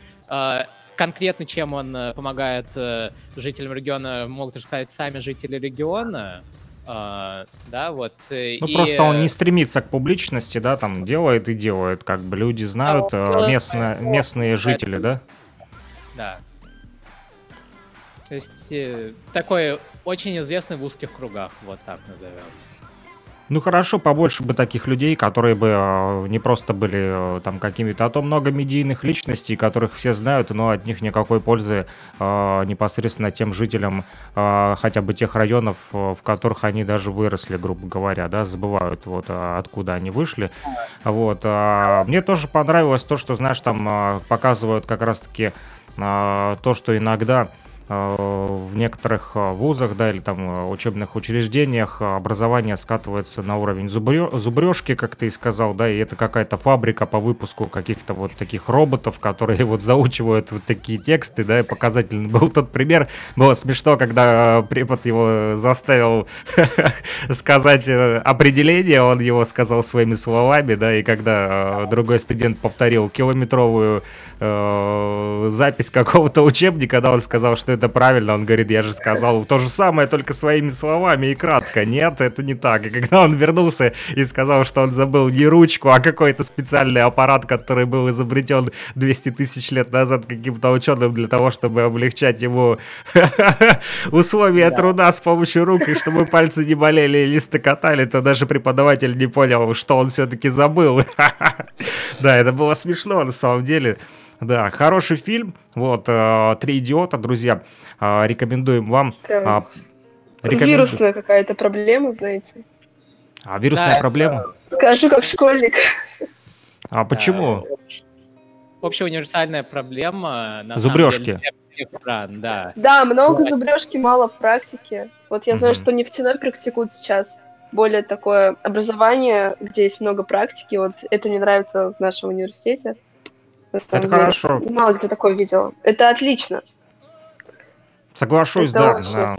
[SPEAKER 3] Конкретно чем он э, помогает э, жителям региона, могут рассказать сами жители региона. Э, Да, вот. э,
[SPEAKER 2] Ну
[SPEAKER 3] и,
[SPEAKER 2] просто он не стремится к публичности, да, там делает и делает, как бы люди знают, местно-
[SPEAKER 3] своё,
[SPEAKER 2] местные жители, да?
[SPEAKER 3] Да. То есть такой очень известный в узких кругах, вот так назовем.
[SPEAKER 2] Ну хорошо, побольше бы таких людей, которые бы э, не просто были э, там какими-то, а то много медийных личностей, которых все знают, но от них никакой пользы э, непосредственно тем жителям э, хотя бы тех районов, в которых они даже выросли, грубо говоря, да, забывают вот откуда они вышли. Вот. а, Мне тоже понравилось то, что, знаешь, там показывают как раз-таки э, то, что иногда в некоторых вузах, да, или там учебных учреждениях образование скатывается на уровень зубрежки, как ты и сказал, да, и это какая-то фабрика по выпуску каких-то вот таких роботов, которые вот заучивают вот такие тексты, да, и показательный был тот пример. Было смешно, когда препод его заставил сказать определение, он его сказал своими словами, да, и когда другой студент повторил километровую э, запись какого-то учебника, да, он сказал, что это правильно, он говорит, я же сказал то же самое, только своими словами и кратко. Нет, это не так. И когда он вернулся и сказал, что он забыл не ручку, а какой-то специальный аппарат, который был изобретен 200 тысяч лет назад каким-то ученым для того, чтобы облегчать ему условия труда с помощью рук, и чтобы пальцы не болели и листы катали, то даже преподаватель не понял, что он все-таки забыл. Да, это было смешно на самом деле. Да, хороший фильм. Вот, э, «Три идиота», друзья, э, рекомендуем вам. Э,
[SPEAKER 4] рекоменду... Вирусная какая-то проблема, знаете.
[SPEAKER 2] А, вирусная да, проблема?
[SPEAKER 4] Это... Скажу как школьник.
[SPEAKER 2] А почему?
[SPEAKER 3] Общая универсальная проблема.
[SPEAKER 2] На Зубрежки.
[SPEAKER 3] Экран, да.
[SPEAKER 4] Да, много зубрежки, мало практики. Вот я знаю, что нефтяной практикуют сейчас более такое образование, где есть много практики. Вот это мне нравится в нашем университете.
[SPEAKER 2] Это деле. хорошо.
[SPEAKER 4] Мало где такое видела. Это отлично.
[SPEAKER 2] Соглашусь, это да.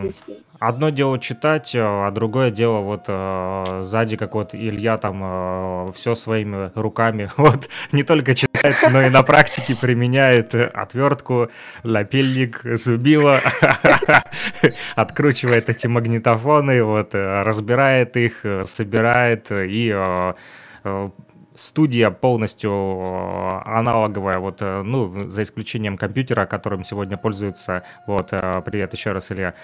[SPEAKER 2] Одно дело читать, а другое дело вот э, сзади, как вот Илья там э, все своими руками, вот не только читает, но и на практике применяет отвертку, лапельник, зубило, откручивает эти магнитофоны, вот разбирает их, собирает и э, студия полностью э, аналоговая, вот, э, ну, за исключением компьютера, которым сегодня пользуется, вот, э, привет еще раз, Илья,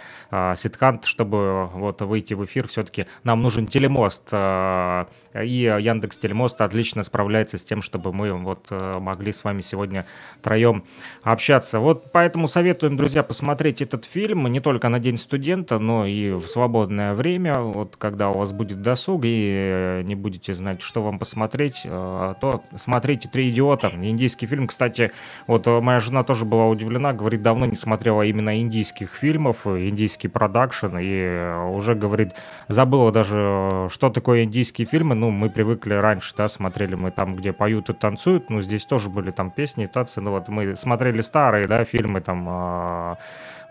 [SPEAKER 2] Ситхант, чтобы вот выйти в эфир, все-таки нам нужен телемост, и Яндекс Телемост отлично справляется с тем, чтобы мы вот могли с вами сегодня троем общаться. Вот поэтому советуем, друзья, посмотреть этот фильм не только на День студента, но и в свободное время, вот когда у вас будет досуг и не будете знать, что вам посмотреть, смотреть, э, то смотрите «Три идиота». Индийский фильм, кстати, вот э, моя жена тоже была удивлена, говорит, давно не смотрела именно индийских фильмов, индийский продакшн, и э, уже, говорит, забыла даже, что такое индийские фильмы. Ну, мы привыкли раньше, да, смотрели мы там, где поют и танцуют, ну, здесь тоже были там песни танцы, ну, вот мы смотрели старые, да, фильмы там,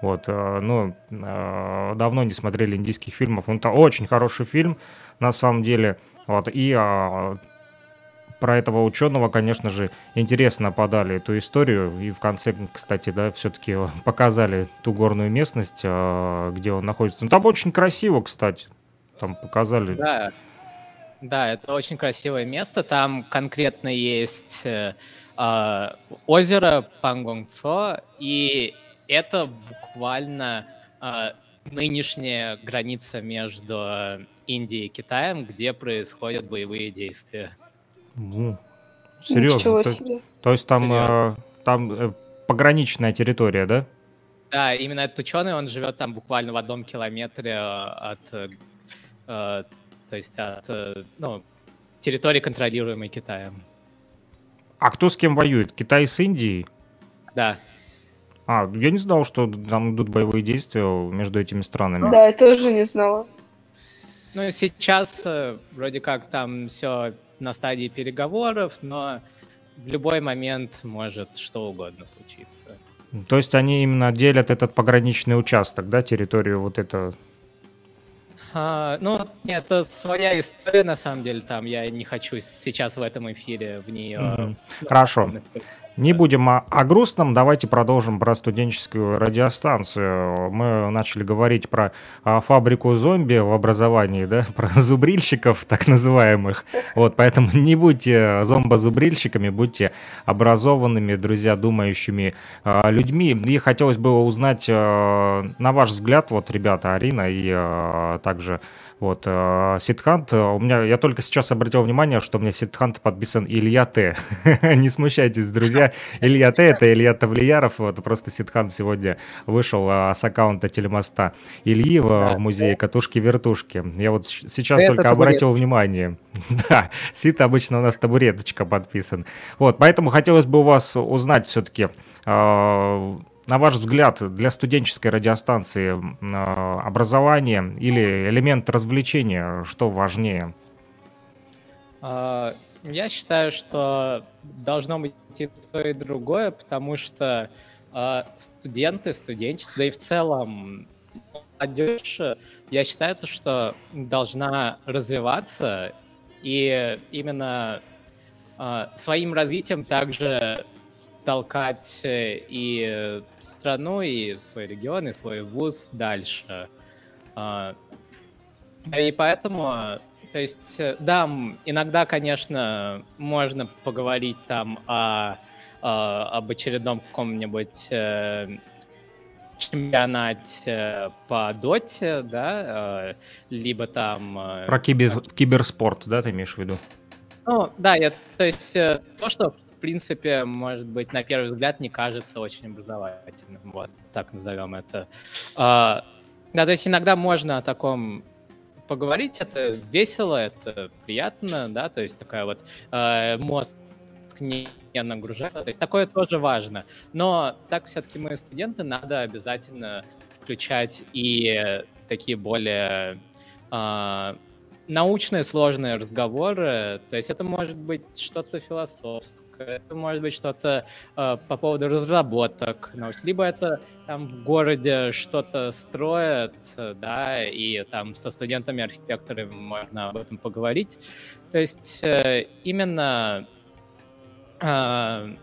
[SPEAKER 2] вот, ну, давно не смотрели индийских фильмов. Он это очень хороший фильм, на самом деле. Вот, и а, про этого ученого, конечно же, интересно подали эту историю. И в конце, кстати, да, все-таки показали ту горную местность, а, где он находится. Ну, там очень красиво, кстати. Там показали.
[SPEAKER 3] Да, да, это очень красивое место. Там конкретно есть э, э, озеро Пангонгцо, и это буквально э, нынешняя граница между Индией и Китаем, где происходят боевые действия.
[SPEAKER 2] Ну, серьезно. Ничего то, себе. То есть там, э, там э, пограничная территория, да?
[SPEAKER 3] Да, именно этот ученый, он живет там буквально в одном километре э, от, э, то есть от, э, ну, территории, контролируемой Китаем.
[SPEAKER 2] А кто с кем воюет? Китай с Индией?
[SPEAKER 3] Да.
[SPEAKER 2] А, я не знал, что там идут боевые действия между этими странами.
[SPEAKER 4] Да, я тоже не знала.
[SPEAKER 3] Ну, сейчас э, вроде как там все на стадии переговоров, но в любой момент может что угодно случиться.
[SPEAKER 2] То есть они именно делят этот пограничный участок, да, территорию вот это?
[SPEAKER 3] А, ну, нет, это своя история, на самом деле, там я не хочу сейчас в этом эфире в нее... Mm-hmm.
[SPEAKER 2] Хорошо. Не будем о, о грустном, давайте продолжим про студенческую радиостанцию. Мы начали говорить про а, фабрику зомби в образовании, да, про зубрильщиков так называемых. Вот, поэтому не будьте зомбозубрильщиками, будьте образованными, друзья, думающими а, людьми. И хотелось бы узнать, а, на ваш взгляд, вот, ребята, Арина и а, также вот, э, Сидхант, э, у меня, я только сейчас обратил внимание, что у меня Сидхант подписан Илья Т. Не смущайтесь, друзья. Илья Т, это Илья Тавлияров, вот, просто Сидхант сегодня вышел э, с аккаунта телемоста Ильи в музее катушки-вертушки. Я вот сейчас только обратил внимание. Да, Сид обычно у нас табуреточка подписан. Вот, поэтому хотелось бы у вас узнать все-таки, на ваш взгляд, для студенческой радиостанции э, образование или элемент развлечения, что важнее?
[SPEAKER 3] А, я считаю, что должно быть и то, и другое, потому что э, студенты, студенчество, да и в целом молодежь, я считаю, что должна развиваться и именно э, своим развитием также толкать и страну, и свой регион, и свой вуз дальше. Э, и поэтому то есть, э, да, иногда, конечно, можно поговорить там о, о об очередном каком-нибудь э, чемпионате э, по доте, да, э, либо там...
[SPEAKER 2] Э, Про кибер, киберспорт, да, ты имеешь в виду?
[SPEAKER 3] Ну, да, я, то есть э, то, что, принципе, может быть, на первый взгляд не кажется очень образовательным, вот, так назовем это. Э, да, то есть иногда можно о таком поговорить, это весело, это приятно, да, то есть такая вот э, мозг не нагружается, то есть такое тоже важно. Но так все-таки мы студенты, надо обязательно включать и такие более э, научные сложные разговоры, то есть это может быть что-то философское, это может быть что-то э, по поводу разработок, либо это там в городе что-то строят, да, и там со студентами-архитекторами можно об этом поговорить. То есть э, именно э,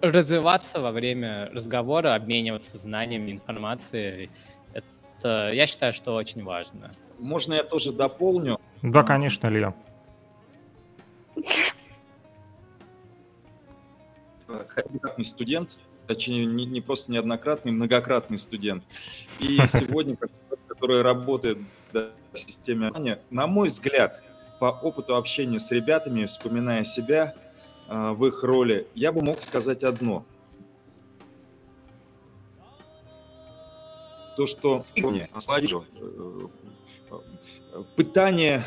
[SPEAKER 3] развиваться во время разговора, обмениваться знаниями, информацией, это, я считаю, что очень важно.
[SPEAKER 5] Можно я тоже дополню?
[SPEAKER 2] Да, конечно, Илья.
[SPEAKER 5] Неоднократный студент, точнее, не, не просто неоднократный, многократный студент. И сегодня, который работает да, в системе образования, на мой взгляд, по опыту общения с ребятами, вспоминая себя э, в их роли, я бы мог сказать одно. То, что пытание,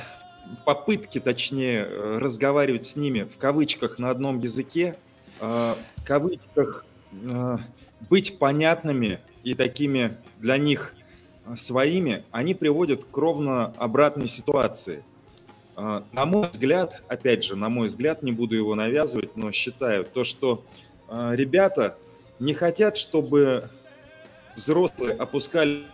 [SPEAKER 5] попытки, точнее, э, разговаривать с ними в кавычках на одном языке, э, в кавычках э, быть понятными и такими для них своими, они приводят к ровно обратной ситуации. На мой взгляд, опять же, на мой взгляд, не буду его навязывать, но считаю то, что ребята не хотят, чтобы взрослые опускали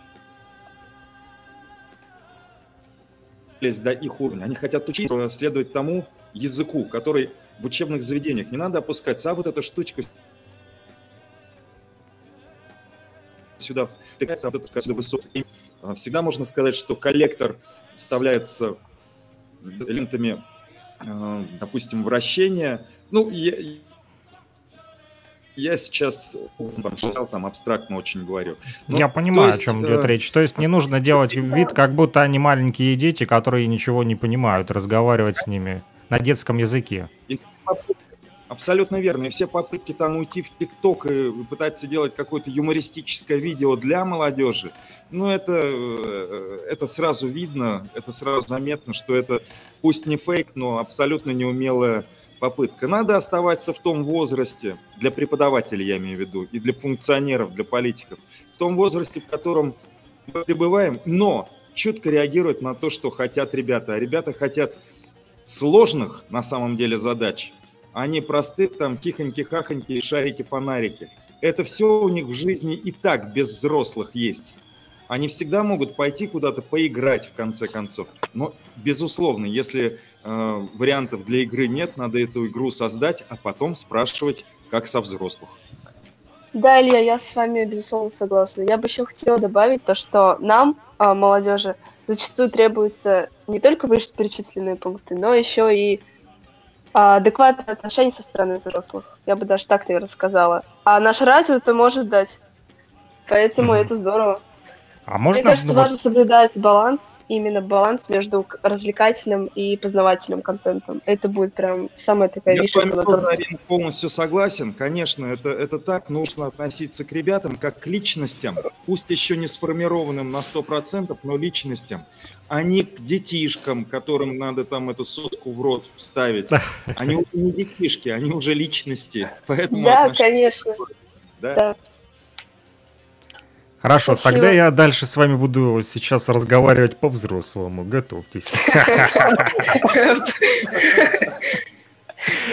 [SPEAKER 5] до их уровня. Они хотят учиться следовать тому языку, который в учебных заведениях. Не надо опускаться, а вот эта штучка сюда втыкается, вот эта сюда высокая. Всегда можно сказать, что коллектор вставляется лентами, а, допустим, вращения. Ну, я, я сейчас там абстрактно очень говорю.
[SPEAKER 2] Ну, я понимаю, есть, о чем идет э... речь. То есть не нужно делать вид, как будто они маленькие дети, которые ничего не понимают, разговаривать с ними на детском языке.
[SPEAKER 5] Абсолютно верно. И все попытки там уйти в ТикТок и пытаться делать какое-то юмористическое видео для молодежи, ну это, э, это сразу видно, это сразу заметно, что это пусть не фейк, но абсолютно неумелая попытка. Надо оставаться в том возрасте, для преподавателей я имею в виду, и для функционеров, для политиков, в том возрасте, в котором мы пребываем, но четко реагировать на то, что хотят ребята. А ребята хотят сложных, на самом деле, задач, а не простых там тихоньки-хахоньки, шарики-фонарики. Это все у них в жизни и так без взрослых есть они всегда могут пойти куда-то поиграть в конце концов. Но, безусловно, если э, вариантов для игры нет, надо эту игру создать, а потом спрашивать, как со взрослых.
[SPEAKER 4] Да, Илья, я с вами, безусловно, согласна. Я бы еще хотела добавить то, что нам, э, молодежи, зачастую требуются не только вышеперечисленные пункты, но еще и а, адекватное отношение со стороны взрослых. Я бы даже так, наверное, сказала. А наш радио это может дать. Поэтому mm-hmm. это здорово. А можно... Мне кажется, ну, важно соблюдать баланс, именно баланс между развлекательным и познавательным контентом. Это будет прям самая такая
[SPEAKER 5] Я вишенка торте. полностью согласен. Конечно, это, это так. Нужно относиться к ребятам как к личностям, пусть еще не сформированным на 100%, но личностям, а не к детишкам, которым надо там эту соску в рот вставить. Они уже не детишки, они уже личности. Поэтому
[SPEAKER 4] да, конечно. Да. да.
[SPEAKER 2] Хорошо,
[SPEAKER 4] Спасибо.
[SPEAKER 2] тогда я дальше с вами буду сейчас разговаривать по-взрослому. Готовьтесь.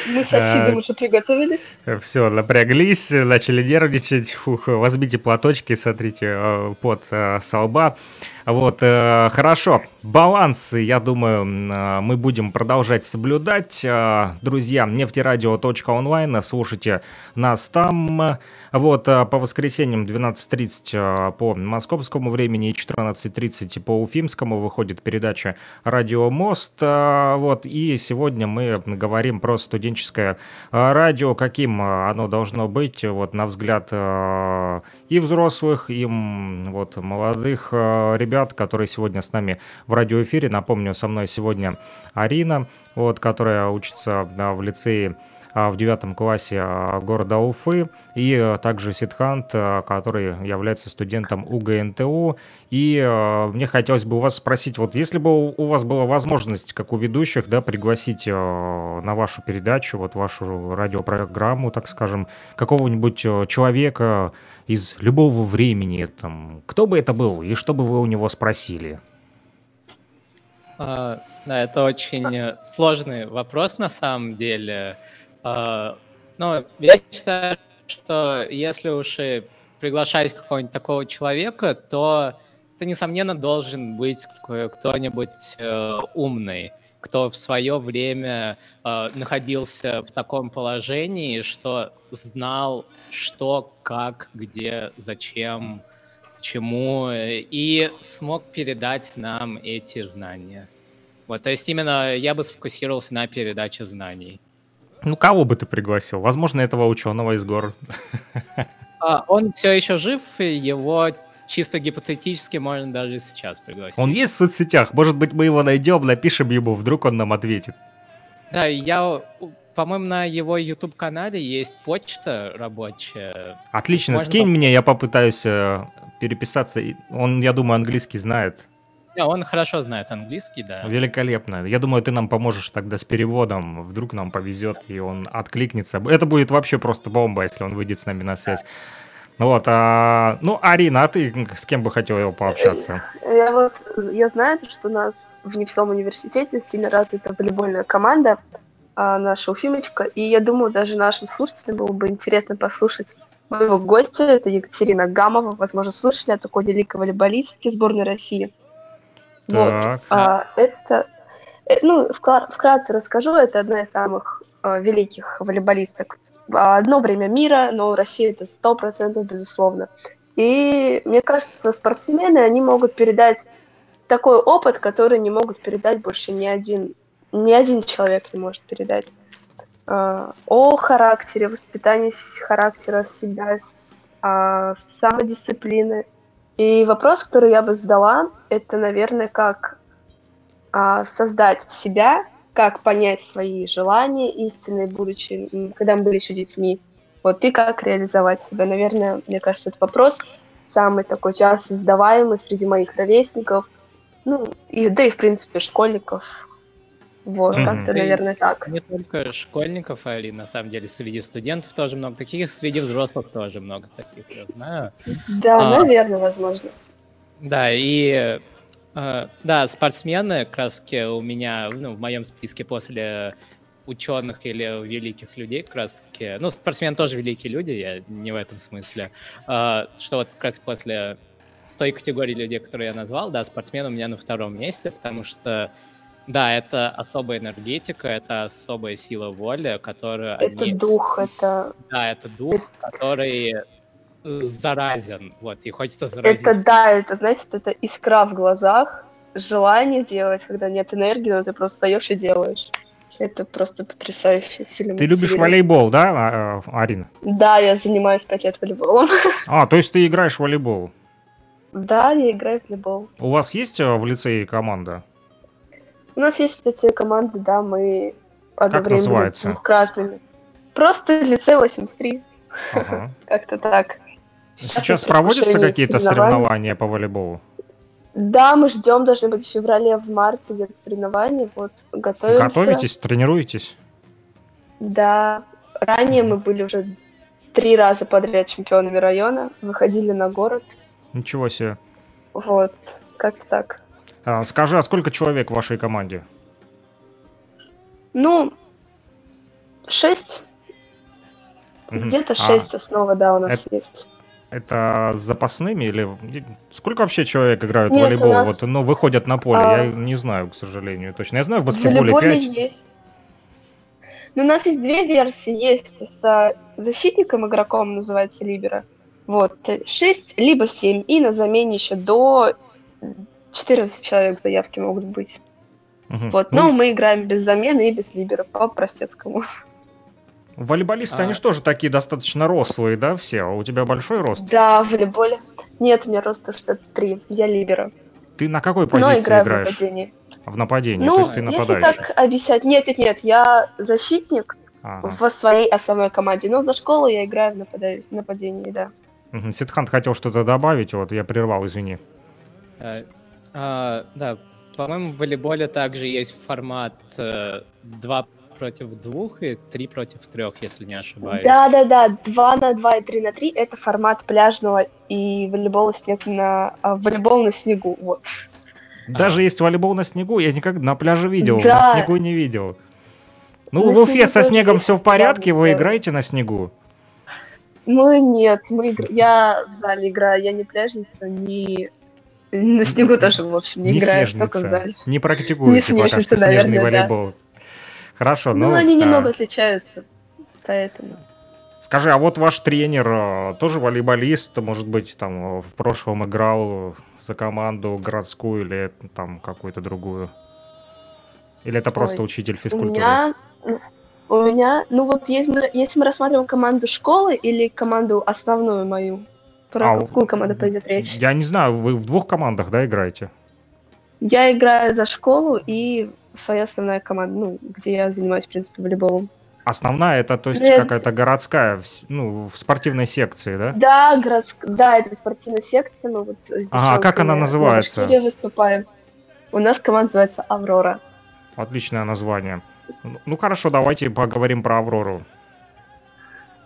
[SPEAKER 4] Мы с Асидом
[SPEAKER 2] А,
[SPEAKER 4] уже приготовились.
[SPEAKER 2] Все, напряглись, начали нервничать. Фух, возьмите платочки, сотрите э, пот э, со лба. Вот, э, хорошо. Баланс, я думаю, э, мы будем продолжать соблюдать. Э, Друзья, нефтерадио.онлайн, слушайте нас там. Вот, по воскресеньям 12.30 э, по московскому времени и 14.30 по уфимскому выходит передача «Радио Мост». Вот, и сегодня мы говорим про студенческое радио, каким оно должно быть, вот, на взгляд и взрослых, и вот, молодых э, ребят, которые сегодня с нами в радиоэфире. Напомню, со мной сегодня Арина, вот, которая учится в лицее в девятом классе а, города Уфы, и а, также Сидхант, а, который является студентом УГНТУ. И а, мне хотелось бы у вас спросить, вот если бы у вас была возможность, как у ведущих, да, пригласить а, на вашу передачу, вот вашу радиопрограмму, так скажем, какого-нибудь а, человека из любого времени, там, кто бы это был, и что бы вы у него спросили?
[SPEAKER 3] А, Да, это очень э, сложный вопрос на самом деле. А, Но я считаю, что если уж и приглашать какого-нибудь такого человека, то это, несомненно, должен быть кто-нибудь э, умный, кто в свое время э, находился в таком положении, что знал, что, как, где, зачем, чему, э, и смог передать нам эти знания. Вот, то есть именно я бы сфокусировался на передаче знаний.
[SPEAKER 2] Ну, кого бы ты пригласил? Возможно, этого ученого из гор.
[SPEAKER 3] А, он все еще жив, его чисто гипотетически можно даже сейчас пригласить.
[SPEAKER 2] Он есть в соцсетях? Может быть, мы его найдем, напишем ему, вдруг он нам ответит.
[SPEAKER 3] Да, я, по-моему, на его YouTube-канале есть почта рабочая.
[SPEAKER 2] Отлично,
[SPEAKER 3] Можно
[SPEAKER 2] скинь
[SPEAKER 3] поп-
[SPEAKER 2] мне, я попытаюсь э, переписаться. Он, я думаю, английский знает.
[SPEAKER 3] Да, он хорошо знает английский, да.
[SPEAKER 2] Великолепно. Я думаю, ты нам поможешь тогда с переводом. Вдруг нам повезет, и он откликнется. Это будет вообще просто бомба, если он выйдет с нами на связь. Ну Вот, а, ну, Арина, а ты с кем бы хотела его пообщаться?
[SPEAKER 4] Я вот, я знаю, что у нас в Нефтяном университете сильно развита волейбольная команда, а, наша Уфимочка, и я думаю, даже нашим слушателям было бы интересно послушать моего гостя, это Екатерина Гамова, возможно, слышали о такой великой волейболистке сборной России. Вот.
[SPEAKER 2] Так.
[SPEAKER 4] А, это, э, ну, вкра- вкратце расскажу, это одна из самых а, великих волейболисток. Одно время мира, но Россия это сто процентов, безусловно. И мне кажется, спортсмены, они могут передать такой опыт, который не могут передать больше ни один, ни один человек не может передать. А, О характере, воспитании характера себя, а, самодисциплины. И вопрос, который я бы задала, это, наверное, как а, создать себя, как понять свои желания истинные, будучи, когда мы были еще детьми. Вот и как реализовать себя. Наверное, мне кажется, этот вопрос самый такой часто задаваемый среди моих ровесников, ну, и, да и, в принципе, школьников. Вот,
[SPEAKER 2] Мгм.
[SPEAKER 4] как-то, наверное, так.
[SPEAKER 3] Не только школьников, а и на самом деле среди студентов тоже много таких, среди взрослых тоже много таких, я знаю.
[SPEAKER 4] Да,
[SPEAKER 3] А.
[SPEAKER 4] наверное, возможно.
[SPEAKER 3] Да, и э, да, спортсмены, как раз у меня, ну, в моем списке после ученых или великих людей, как раз таки, ну, спортсмены тоже великие люди, я не в этом смысле, э, что вот как раз после той категории людей, которые я назвал, да, спортсмен у меня на втором месте, потому что, да, это особая энергетика, это особая сила воли, которую
[SPEAKER 4] Это
[SPEAKER 3] они...
[SPEAKER 4] дух, это,
[SPEAKER 3] Да, это дух, который заразен, вот, и хочется заразить.
[SPEAKER 4] это да, это, знаете, это искра в глазах, желание делать, когда нет энергии, но ты просто встаешь и делаешь. Это просто потрясающе, сильно
[SPEAKER 2] Ты любишь волейбол, да, а, а, Арина?
[SPEAKER 4] Да, я занимаюсь пять лет волейболом.
[SPEAKER 2] А, то есть ты играешь в волейбол.
[SPEAKER 4] Да, я играю в волейбол.
[SPEAKER 2] У вас есть э, в лицее команда?
[SPEAKER 4] У нас есть в лицее команды, да, мы одно
[SPEAKER 2] Как
[SPEAKER 4] время были
[SPEAKER 2] называется?
[SPEAKER 4] двухкратными. Просто лицей 83,
[SPEAKER 2] Ага.
[SPEAKER 4] как-то так.
[SPEAKER 2] Сейчас
[SPEAKER 4] в
[SPEAKER 2] проводятся какие-то соревнования по волейболу?
[SPEAKER 4] Да, мы ждем, должны быть в феврале, в марте где-то соревнования, вот, готовимся.
[SPEAKER 2] Готовитесь, тренируетесь?
[SPEAKER 4] Да, ранее мы были уже три раза подряд чемпионами района, выходили на город.
[SPEAKER 2] Ничего себе.
[SPEAKER 4] Вот, как так.
[SPEAKER 2] А, скажи, а сколько человек в вашей команде?
[SPEAKER 4] Ну, шесть. Где-то
[SPEAKER 2] А,
[SPEAKER 4] шесть основа, да, у нас есть.
[SPEAKER 2] Это с запасными или... Сколько вообще человек играют в
[SPEAKER 4] Нет, у
[SPEAKER 2] волейбол?
[SPEAKER 4] нас-
[SPEAKER 2] Вот, ну, выходят на поле.
[SPEAKER 4] А,
[SPEAKER 2] Я не знаю, к сожалению, точно. Я знаю, в
[SPEAKER 4] В
[SPEAKER 2] баскетболе
[SPEAKER 4] волейболе
[SPEAKER 2] 5.
[SPEAKER 4] есть. Ну, у нас есть две версии. Есть с защитником игроком, называется Либера. Вот, 6, либо 7. И на замене еще до 14 человек заявки могут быть.
[SPEAKER 2] Мгм.
[SPEAKER 4] Вот,
[SPEAKER 2] Ну,
[SPEAKER 4] но мы играем без замены и без Либера, по-простецкому.
[SPEAKER 2] волейболисты, они
[SPEAKER 3] А.
[SPEAKER 2] же тоже такие достаточно рослые, да, все? А у тебя большой рост?
[SPEAKER 4] Да, в волейболе. Нет, у меня рост 163, я Либера.
[SPEAKER 2] Ты на какой
[SPEAKER 4] Но
[SPEAKER 2] позиции
[SPEAKER 4] играю в
[SPEAKER 2] играешь?
[SPEAKER 4] нападении.
[SPEAKER 2] В нападении,
[SPEAKER 4] Ну,
[SPEAKER 2] то есть ты
[SPEAKER 4] если
[SPEAKER 2] нападающий.
[SPEAKER 4] так объяснять, нет, нет, нет, я защитник
[SPEAKER 2] Ага.
[SPEAKER 4] в своей основной команде, но за школу я играю в напада- нападении, да.
[SPEAKER 2] Мгм. Сидхант хотел что-то добавить, вот я прервал, извини.
[SPEAKER 3] А, да, по-моему, в волейболе также есть формат э, 2 против двух и 3 против трех, если не ошибаюсь.
[SPEAKER 4] Да, да, да, 2 на 2 и 3 на 3 это формат пляжного и волейбола снег на а, волейбол на снегу. Вот.
[SPEAKER 2] Даже есть волейбол на снегу, я никогда на пляже видел,
[SPEAKER 4] Да.
[SPEAKER 2] на снегу не видел. Ну,
[SPEAKER 4] На
[SPEAKER 2] в Уфе со снегом все в порядке, вы
[SPEAKER 4] да.
[SPEAKER 2] играете на снегу?
[SPEAKER 4] Мы нет, мы игр- я в зале играю, я не пляжница, не на снегу тоже, в общем, не, играю, только в зале.
[SPEAKER 2] Не практикуете
[SPEAKER 4] Не
[SPEAKER 2] пока что снежный
[SPEAKER 4] наверное, да.
[SPEAKER 2] волейбол. Хорошо,
[SPEAKER 4] Ну,
[SPEAKER 2] ну...
[SPEAKER 4] они
[SPEAKER 2] а,
[SPEAKER 4] немного отличаются, поэтому.
[SPEAKER 2] Скажи, а вот ваш тренер а, тоже волейболист, может быть, там э, в прошлом играл за команду городскую или там какую-то другую? Или это просто
[SPEAKER 4] Ой,
[SPEAKER 2] учитель
[SPEAKER 4] У
[SPEAKER 2] физкультуры?
[SPEAKER 4] меня, у меня, ну вот если мы, если мы рассматриваем команду школы или команду основную мою, про
[SPEAKER 2] А,
[SPEAKER 4] какую команду пойдет речь?
[SPEAKER 2] Я не знаю, вы в двух командах, да, играете?
[SPEAKER 4] Я играю за школу и своя основная команда, ну, где я занимаюсь, в принципе, волейболом.
[SPEAKER 2] Основная это, то есть,
[SPEAKER 4] Нет.
[SPEAKER 2] какая-то городская, ну, в спортивной секции, да?
[SPEAKER 4] Да, городск... да, это спортивная секция, мы вот с
[SPEAKER 2] Ага, а как она называется?
[SPEAKER 4] на Башкирии выступаем. У нас команда называется «Аврора».
[SPEAKER 2] Отличное название. Ну, Ну хорошо, давайте поговорим про Аврору.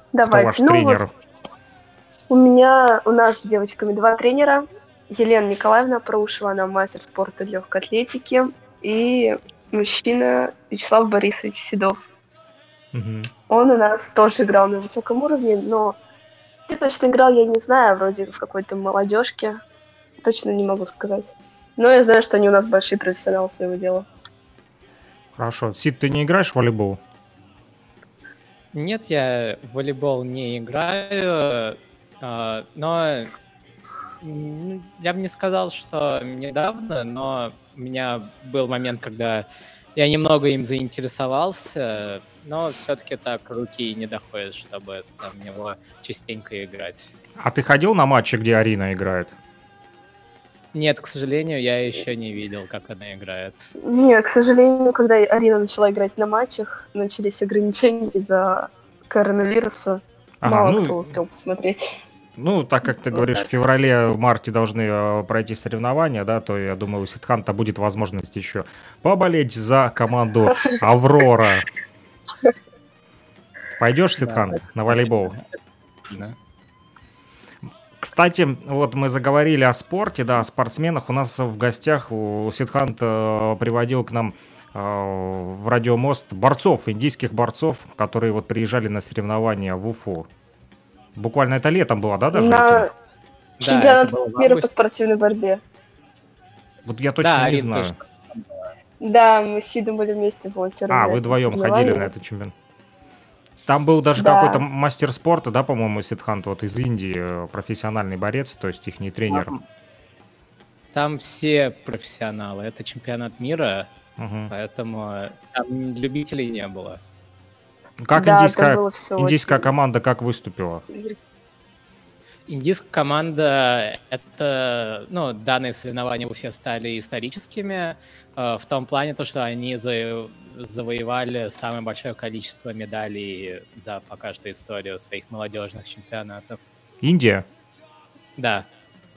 [SPEAKER 2] Кто
[SPEAKER 4] Давайте.
[SPEAKER 2] ваш
[SPEAKER 4] ну, вот
[SPEAKER 2] тренер?
[SPEAKER 4] У меня, у нас с девочками два тренера. Елена Николаевна Проушева, она мастер спорта легкой атлетики. И мужчина Вячеслав Борисович Седов.
[SPEAKER 2] Мгм.
[SPEAKER 4] Он у нас тоже играл на высоком уровне, но где точно играл, я не знаю, вроде в какой-то молодежке. Точно не могу сказать. Но я знаю, что они у нас большие профессионалы своего дела.
[SPEAKER 2] Хорошо. Сид, ты не играешь в волейбол?
[SPEAKER 3] Нет, я в волейбол не играю, но м, я бы не сказал, что недавно, но у меня был момент, когда я немного им заинтересовался, но все-таки так руки не доходят, чтобы там в него частенько играть.
[SPEAKER 2] А ты ходил на матчи, где Арина играет?
[SPEAKER 3] Нет, к сожалению, я еще не видел, как она играет.
[SPEAKER 4] Нет, к сожалению, когда Арина начала играть на матчах, начались ограничения из-за коронавируса.
[SPEAKER 2] Ага,
[SPEAKER 4] Мало
[SPEAKER 2] ну,
[SPEAKER 4] кто успел посмотреть.
[SPEAKER 2] Ну, так как ты
[SPEAKER 4] Вот
[SPEAKER 2] говоришь,
[SPEAKER 4] так.
[SPEAKER 2] в феврале-марте должны э, пройти соревнования, да, то я думаю, у Сидханта будет возможность еще поболеть за команду Аврора. Пойдешь, Сидхант, на волейбол?
[SPEAKER 3] Да.
[SPEAKER 2] Кстати, вот мы заговорили о спорте, да, о спортсменах. У нас в гостях у Сидхант э, приводил к нам э, в радиомост борцов, индийских борцов, которые вот приезжали на соревнования в Уфу. Буквально это летом было, да, даже?
[SPEAKER 4] на?
[SPEAKER 3] Да,
[SPEAKER 4] чемпионат мира по спортивной борьбе.
[SPEAKER 2] Вот я точно
[SPEAKER 3] Да,
[SPEAKER 2] не знаю.
[SPEAKER 3] тоже.
[SPEAKER 4] Да, мы с Сидом были вместе волонтерами.
[SPEAKER 2] А, вы вдвоем ходили на этот чемпионат. Там был даже
[SPEAKER 4] Да.
[SPEAKER 2] какой-то мастер спорта, да, по-моему, Сидхант, вот из Индии, э, профессиональный борец, то есть их не тренер.
[SPEAKER 3] Там, все профессионалы. Это чемпионат мира,
[SPEAKER 2] Мгм.
[SPEAKER 3] поэтому там любителей не было.
[SPEAKER 2] Как
[SPEAKER 4] Да,
[SPEAKER 2] индийская, индийская
[SPEAKER 4] очень-
[SPEAKER 2] команда как выступила?
[SPEAKER 3] Индийская команда — это... Ну, данные соревнования в Уфе стали историческими э, в том плане, то, что они за- завоевали самое большое количество медалей за пока что историю своих молодежных чемпионатов.
[SPEAKER 2] Индия?
[SPEAKER 3] Да.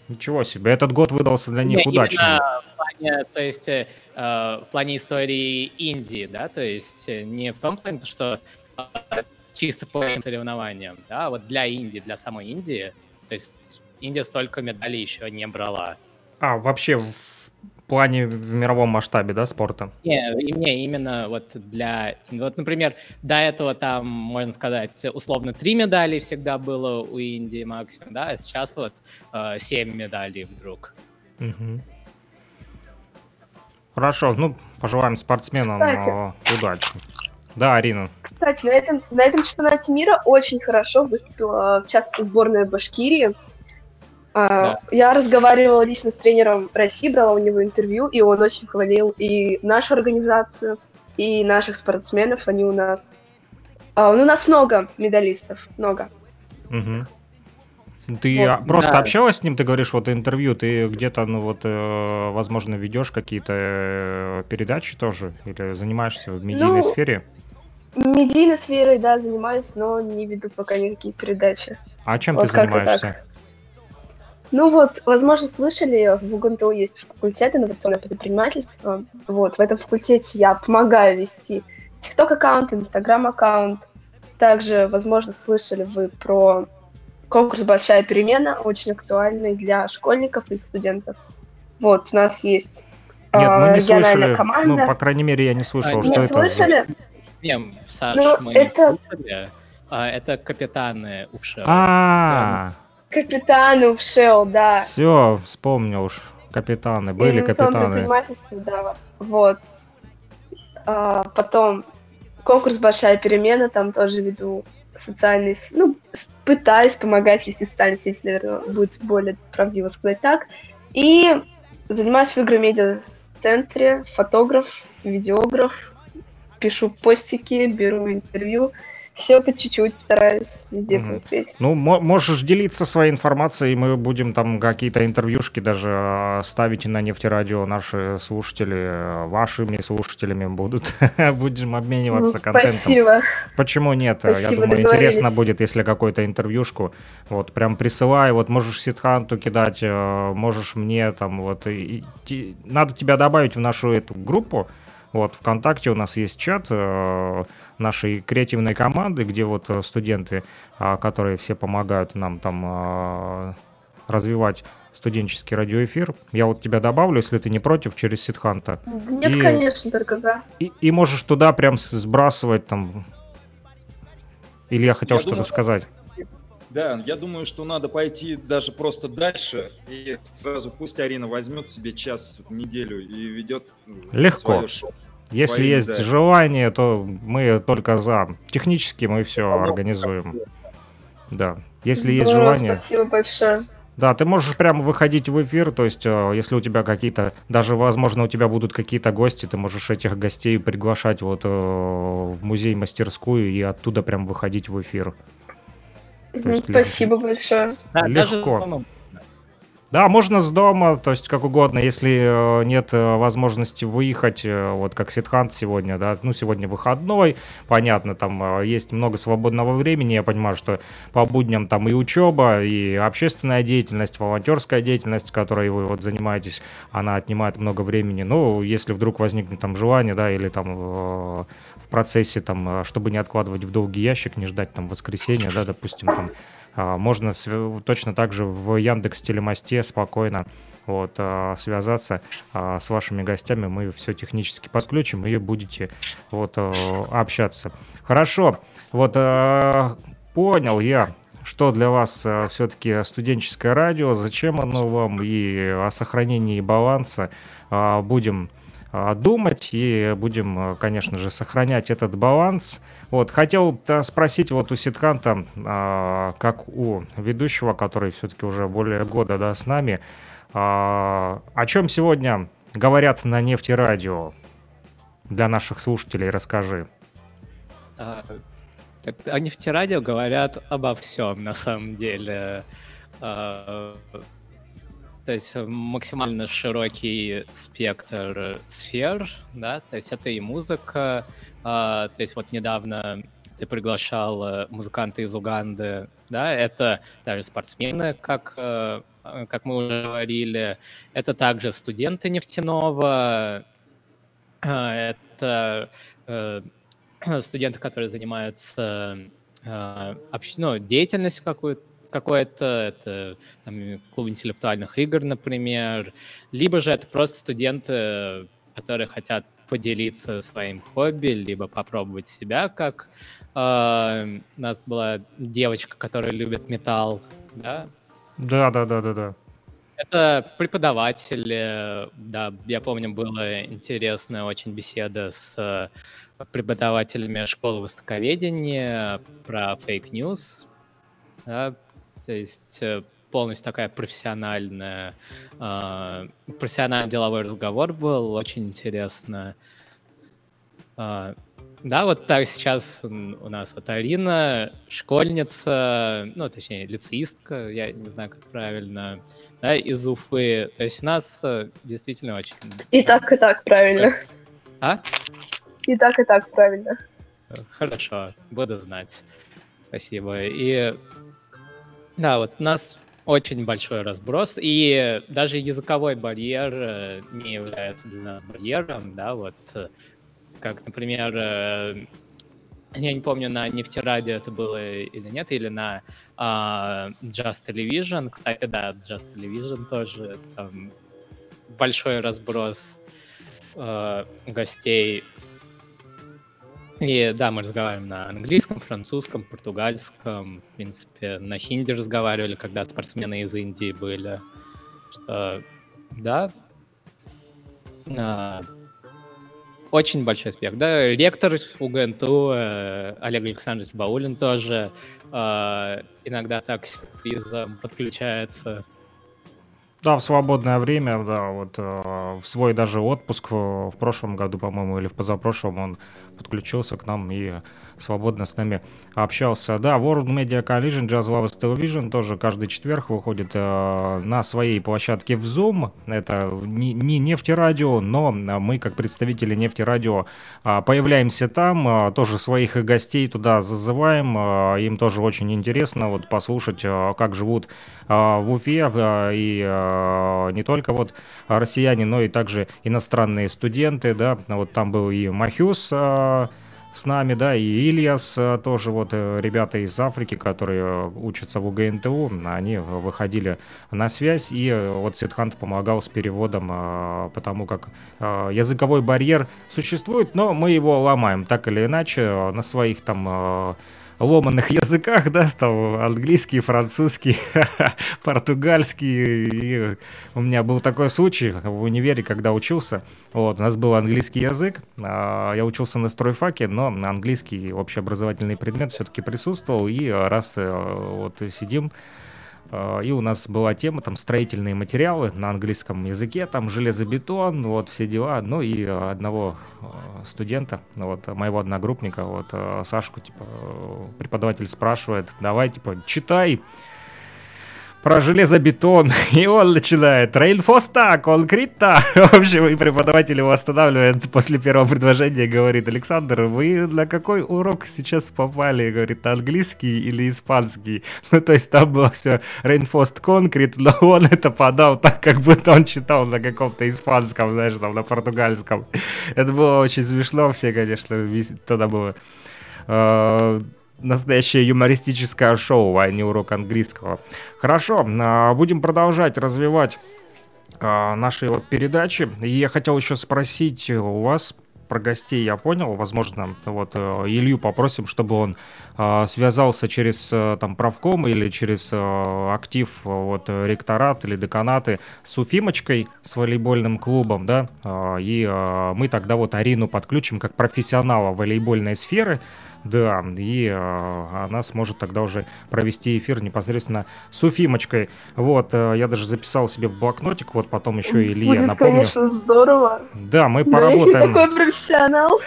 [SPEAKER 2] Ничего себе, этот год выдался для них
[SPEAKER 3] Не,
[SPEAKER 2] удачным.
[SPEAKER 3] в плане, то есть, э, э, в плане истории Индии, да, то есть э, не в том плане, то, что чисто по соревнованиям, да, вот для Индии, для самой Индии, то есть Индия столько медалей еще не брала.
[SPEAKER 2] А, вообще в плане в мировом масштабе, да, спорта?
[SPEAKER 3] Не, не, именно вот для... Вот, например, до этого там, можно сказать, условно, три медали всегда было у Индии максимум, да, а сейчас вот э, семь медалей вдруг.
[SPEAKER 2] Угу. Хорошо, ну, пожелаем спортсменам Кстати, э, удачи. Да, Арина.
[SPEAKER 4] Кстати, на этом, на этом чемпионате мира очень хорошо выступила, в частности, сборная Башкирии. А, да. Я разговаривала лично с тренером России, брала у него интервью, и он очень хвалил и нашу организацию, и наших спортсменов. Они у нас... А, ну, у нас много медалистов, много.
[SPEAKER 2] Угу. Ты вот, просто да. общалась с ним, ты говоришь, вот интервью, ты где-то, ну вот, э, возможно, ведешь какие-то э, передачи тоже, или занимаешься в медийной ну, сфере?
[SPEAKER 4] Медийной сферой, да, занимаюсь, но не веду пока никакие передачи.
[SPEAKER 2] А чем вот ты занимаешься?
[SPEAKER 4] Ну вот, возможно, слышали, в УГНТУ есть факультет инновационное предпринимательство. Вот, в этом факультете я помогаю вести TikTok аккаунт, Instagram аккаунт. Также, возможно, слышали вы про конкурс «Большая перемена», очень актуальный для школьников и студентов. Вот, у нас есть
[SPEAKER 2] Нет, мы не слышали, команда. ну, по крайней мере, я не слышал, а, что
[SPEAKER 4] не
[SPEAKER 2] это.
[SPEAKER 4] слышали?
[SPEAKER 3] Не, Саш, ну, мы это... не слышали. А, это капитаны УФШЕЛ.
[SPEAKER 2] А,
[SPEAKER 4] Капитаны УФШЕЛ, да.
[SPEAKER 2] Все, вспомнил уж. Капитаны, были капитаны.
[SPEAKER 4] да, вот. А, потом конкурс «Большая перемена», там тоже веду социальные, ну, пытаюсь помогать вести социальные сети, наверное, будет более правдиво сказать так. И занимаюсь в игромедиа-центре, фотограф, видеограф, пишу постики, беру интервью все по чуть-чуть стараюсь везде mm успеть.
[SPEAKER 2] Ну, можешь делиться своей информацией, мы будем там какие-то интервьюшки даже а, ставить на нефтерадио. Наши слушатели э, вашими слушателями будут. Будем обмениваться ну, контентом.
[SPEAKER 4] Спасибо.
[SPEAKER 2] Почему нет? Спасибо, Я думаю, интересно будет, если какую-то интервьюшку. Вот, прям присылай, вот можешь Ситханту кидать, э, можешь мне там вот. И, и, надо тебя добавить в нашу эту группу, вот, ВКонтакте у нас есть чат э, нашей креативной команды, где вот э, студенты, э, которые все помогают нам там э, развивать студенческий радиоэфир. Я вот тебя добавлю, если ты не против, через Ситханта.
[SPEAKER 4] Нет, и, конечно, только за.
[SPEAKER 2] И, и можешь туда прям сбрасывать там. Или я хотел что-то сказать.
[SPEAKER 5] Да, я думаю, что надо пойти даже просто дальше и сразу пусть Арина возьмет себе час в неделю и ведет
[SPEAKER 2] ну, Легко. свое шоу. Если свои, есть да. желание, то мы только за. Технически мы все организуем. Да. Если есть желание.
[SPEAKER 4] Спасибо большое.
[SPEAKER 2] Да, ты можешь прямо выходить в эфир, то есть, э, если у тебя какие-то, даже, возможно, у тебя будут какие-то гости, ты можешь этих гостей приглашать вот э, в музей-мастерскую и оттуда прям выходить в эфир.
[SPEAKER 4] Есть, Спасибо легко. большое.
[SPEAKER 2] Да, Легко. Да, можно с дома, то есть как угодно, если э, нет э, возможности выехать, э, вот как Ситхант сегодня, да, ну сегодня выходной, понятно, там есть много свободного времени, я понимаю, что по будням там и учеба, и общественная деятельность, волонтерская деятельность, которой вы вот занимаетесь, она отнимает много времени, ну, если вдруг возникнет там желание, да, или там процессе там, чтобы не откладывать в долгий ящик, не ждать там воскресенья, да, допустим, там а, можно точно так же в Яндекс Телемосте спокойно вот, а, связаться а, с вашими гостями. Мы все технически подключим и будете вот, общаться. Хорошо. Вот понял я, что для вас все-таки студенческое радио, зачем оно вам и о сохранении баланса будем думать и будем, а, конечно же, сохранять этот баланс. Вот, хотел спросить вот у Ситканта, а, как у ведущего, который все-таки уже более года да, с нами, о чем сегодня говорят на нефти радио для наших слушателей, расскажи.
[SPEAKER 3] А, так, о нефтерадио говорят обо всем, на самом деле. То есть э, максимально широкий спектр сфер, да, то есть это и музыка, а, то есть вот недавно ты приглашал э, музыканта из Уганды, да, это даже спортсмены, как, э, как мы уже говорили, это также студенты нефтяного, это студенты, которые занимаются ну, деятельностью какую-то, какой-то, это там, клуб интеллектуальных игр, например, либо же это просто студенты, которые хотят поделиться своим хобби, либо попробовать себя, как э, у нас была девочка, которая любит металл, да?
[SPEAKER 2] Да, да, да, да, да.
[SPEAKER 3] Это преподаватели, да, я помню, была интересная очень беседа с преподавателями школы востоковедения про fake news, да, то есть э, полностью такая профессиональная, э, профессиональный деловой разговор был, очень интересно. Э, да, вот так сейчас у нас вот Арина, школьница, ну, точнее, лицеистка, я не знаю, как правильно, да, из Уфы. То есть у нас э, действительно очень...
[SPEAKER 4] И так, и так правильно.
[SPEAKER 3] А?
[SPEAKER 4] И так, и так правильно.
[SPEAKER 3] Хорошо, буду знать. Спасибо. И да, вот у нас очень большой разброс, и даже языковой барьер э, не является для нас барьером, да, вот э, как, например, э, я не помню, на нефтерадио это было или нет, или на uh, Just Television. Кстати, да, Just Television тоже там большой разброс uh, гостей. И да, мы разговариваем на английском, французском, португальском. В принципе, на хинди разговаривали, когда спортсмены из Индии были. Что, да, uh, очень большой спех. Да, ректор УГНТУ э, Олег Александрович Баулин тоже э, иногда так сюрпризом подключается.
[SPEAKER 2] Да, в свободное время, да, вот э, в свой даже отпуск в, в прошлом году, по-моему, или в позапрошлом он подключился к нам и свободно с нами общался. Да, World Media Collision, Jazz Lovers Television тоже каждый четверг выходит э, на своей площадке в Zoom. Это не, не нефтерадио, но мы, как представители нефтерадио, э, появляемся там, э, тоже своих гостей туда зазываем. Э, им тоже очень интересно вот послушать, э, как живут э, в Уфе э, и э, не только вот россияне, но и также иностранные студенты, да, вот там был и Махюс, э, с нами, да, и Ильяс э, тоже, вот э, ребята из Африки, которые э, учатся в УГНТУ, они выходили на связь, и вот Сидхант помогал с переводом, потому как языковой барьер существует, но мы его ломаем так или иначе на своих там ломаных языках, да, там английский, французский, португальский. И у меня был такой случай в универе, когда учился. Вот, у нас был английский язык, а, я учился на стройфаке, но английский общеобразовательный предмет все-таки присутствовал. И раз э, вот сидим и у нас была тема, там, строительные материалы на английском языке, там, железобетон, вот, все дела. Ну, и одного а, студента, вот, моего одногруппника, вот, а, Сашку, типа, преподаватель спрашивает, давай, типа, читай, про железобетон, и он начинает reinforced concrete. В общем, и преподаватель его останавливает после первого предложения, говорит, Александр, вы на какой урок сейчас попали? Говорит, английский или испанский? Ну, то есть там было все reinforced concrete, но он это подал так, как будто он читал на каком-то испанском, знаешь, там, на португальском. Это было очень смешно, все, конечно, тогда было а, настоящее юмористическое шоу, а не урок английского. Хорошо, а, будем продолжать развивать а, наши вот передачи. И я хотел еще спросить у вас про гостей я понял, возможно, вот э, Илью попросим, чтобы он э, связался через э, там правком или через э, актив вот ректорат или деканаты с Уфимочкой, с волейбольным клубом, да, и мы тогда вот Арину подключим как профессионала волейбольной сферы, да, и э, она сможет тогда уже провести эфир непосредственно с Уфимочкой. Вот, э, я даже записал себе в блокнотик, вот потом еще и Илья
[SPEAKER 4] Будет,
[SPEAKER 2] напомню.
[SPEAKER 4] конечно, здорово.
[SPEAKER 2] Да, мы
[SPEAKER 4] Да,
[SPEAKER 2] поработаем.
[SPEAKER 4] такой профессионал.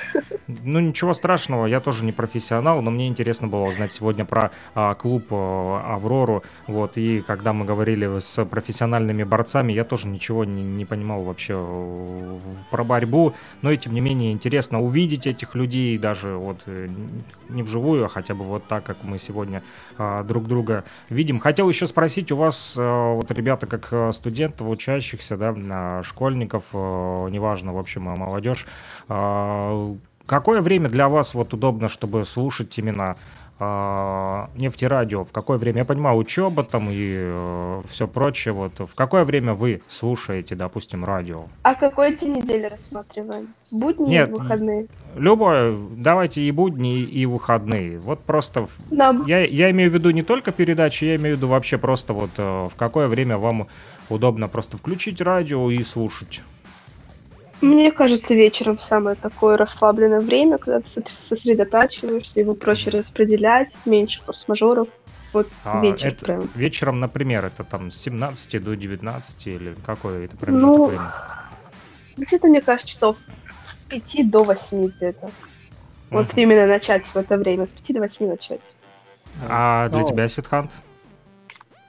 [SPEAKER 2] Ну, ничего страшного, я тоже не профессионал, но мне интересно было узнать сегодня про а, клуб а, «Аврору». Вот, и когда мы говорили с профессиональными борцами, я тоже ничего не, не понимал вообще э, про борьбу. Но и тем не менее интересно увидеть этих людей, даже вот э, не вживую, а хотя бы вот так, как мы сегодня а, друг друга видим. Хотел еще спросить у вас, а, вот ребята, как а, студентов, учащихся, да, а, школьников, а, неважно, в общем, а, молодежь, а, Какое время для вас вот удобно, чтобы слушать именно э, нефтерадио? В какое время? Я понимаю, учеба там и э, все прочее. Вот в какое время вы слушаете, допустим, радио?
[SPEAKER 4] А какой день недели рассматриваем? Будни
[SPEAKER 2] Нет,
[SPEAKER 4] или выходные?
[SPEAKER 2] Любое, давайте и будни, и выходные. Вот просто
[SPEAKER 4] Нам
[SPEAKER 2] я, я имею в виду не только передачи, я имею в виду вообще просто вот э, в какое время вам удобно просто включить радио и слушать.
[SPEAKER 4] Мне кажется, вечером самое такое расслабленное время, когда ты сосредо- сосредотачиваешься, его проще распределять, меньше форс-мажоров. Вот
[SPEAKER 2] А
[SPEAKER 4] вечер
[SPEAKER 2] это
[SPEAKER 4] прям.
[SPEAKER 2] вечером, например, это там с 17 до 19 или какой это промежуток
[SPEAKER 4] Ну,
[SPEAKER 2] времени?
[SPEAKER 4] Где-то, мне кажется, часов с 5 до 8 где-то. Вот
[SPEAKER 2] Мгм.
[SPEAKER 4] именно начать в это время, с 5 до 8 начать.
[SPEAKER 2] А для
[SPEAKER 3] Ну,
[SPEAKER 2] тебя, Сидхант?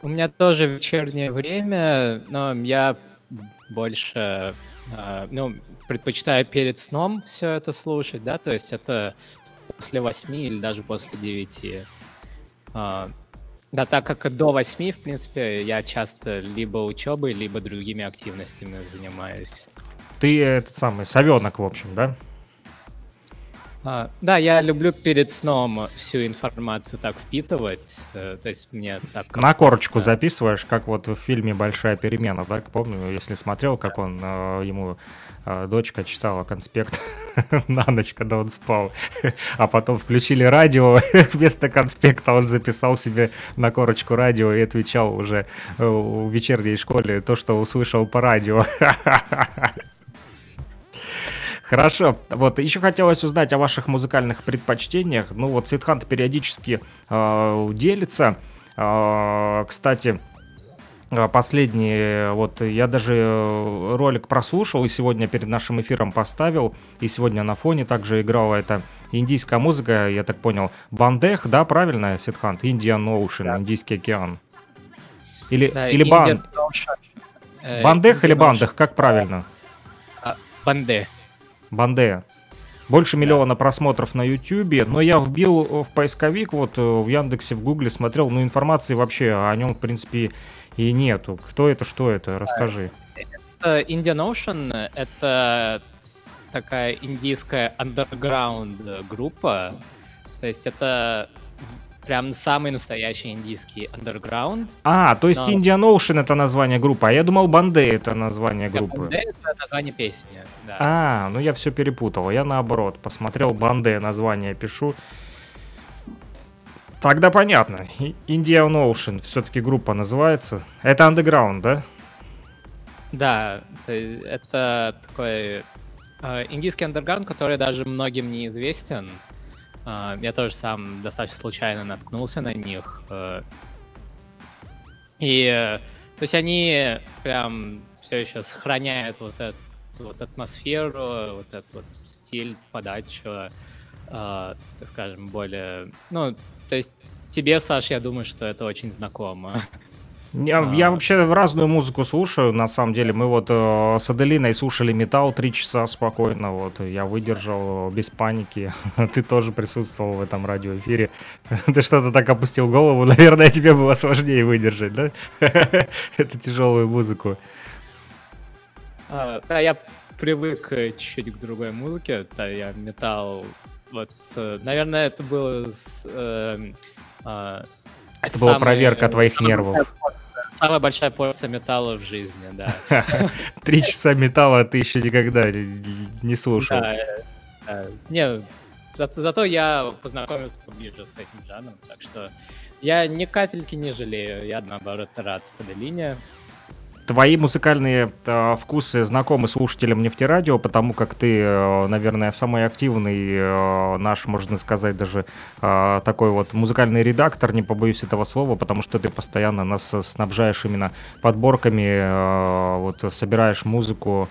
[SPEAKER 3] У меня тоже вечернее время, но я больше, э, ну, предпочитаю перед сном все это слушать, да, то есть это после восьми или даже после девяти. А, Да, так как до восьми, в принципе, я часто либо учебой, либо другими активностями занимаюсь.
[SPEAKER 2] Ты этот самый совенок, в общем, да?
[SPEAKER 3] А, Да, я люблю перед сном всю информацию так впитывать, э, то есть мне так...
[SPEAKER 2] На корочку
[SPEAKER 3] да.
[SPEAKER 2] записываешь, как вот в фильме «Большая перемена», да? Помню, если смотрел, как он, э, ему э, дочка читала конспект на ночь, когда он спал, а потом включили радио, вместо конспекта он записал себе на корочку радио и отвечал уже в вечерней школе то, что услышал по радио. Хорошо. Вот, еще хотелось узнать о ваших музыкальных предпочтениях. Ну, вот Сидхант периодически э, делится. Э, кстати, э, последний, вот я даже э, ролик прослушал и сегодня перед нашим эфиром поставил. И сегодня на фоне также играла эта индийская музыка, я так понял. Бандех, да, правильно, Сидхант? Indian Ocean,
[SPEAKER 3] Да.
[SPEAKER 2] Индийский океан. Или,
[SPEAKER 3] Да,
[SPEAKER 2] или бан...
[SPEAKER 3] Э,
[SPEAKER 2] Бандех или. Бандех, как правильно?
[SPEAKER 3] Банде.
[SPEAKER 2] Банде. Больше миллиона просмотров на Ютубе, но я вбил э, в поисковик, вот э, в Яндексе, в Гугле смотрел, ну информации вообще о нем, в принципе, и нету. Кто это, что это, расскажи.
[SPEAKER 3] Э, Indian Ocean — это такая индийская underground группа. То есть это прям самый настоящий индийский underground.
[SPEAKER 2] А, то есть
[SPEAKER 3] Да.
[SPEAKER 2] Indian Ocean это название группы, а я думал Банде это название группы.
[SPEAKER 3] Банде — это название песни, да.
[SPEAKER 2] А, ну я все перепутал, я наоборот, посмотрел Банде, название пишу. Тогда понятно, Indian Ocean все-таки группа называется. Это Underground, да?
[SPEAKER 3] Да, это такой э, индийский андерграунд, который даже многим не известен. Э, я тоже сам достаточно случайно наткнулся на них. э. и э, то есть они прям все еще сохраняют вот эту вот атмосферу, вот этот вот стиль, подачу, э, так скажем, более... Ну, то есть тебе, Саш, я думаю, что это очень знакомо.
[SPEAKER 2] Я,
[SPEAKER 3] А.
[SPEAKER 2] я вообще разную музыку слушаю, на самом деле. Мы вот э, с Аделиной слушали металл три часа спокойно, вот, я выдержал без паники. Ты тоже присутствовал в этом радиоэфире. Ты что-то так опустил голову, наверное, тебе было сложнее выдержать, да? Эту тяжелую музыку.
[SPEAKER 3] А, Да, я привык э, чуть-чуть к другой музыке. Да, я металл. Вот, э, наверное, это было с, эм, а,
[SPEAKER 2] Это была
[SPEAKER 3] самый-
[SPEAKER 2] проверка твоих
[SPEAKER 3] самая
[SPEAKER 2] нервов.
[SPEAKER 3] Самая большая порция металла в жизни, да.
[SPEAKER 2] Три часа металла ты еще никогда не- слушал.
[SPEAKER 3] Э. Не, зато, я познакомился поближе с этим жанром, так что я ни капельки не жалею, я наоборот рад Аделине.
[SPEAKER 2] Твои музыкальные э, вкусы знакомы слушателям нефтерадио, потому как ты, э, наверное, самый активный э, наш, можно сказать, даже э, такой вот музыкальный редактор, не побоюсь этого слова, потому что ты постоянно нас э, снабжаешь именно подборками, э, вот собираешь музыку,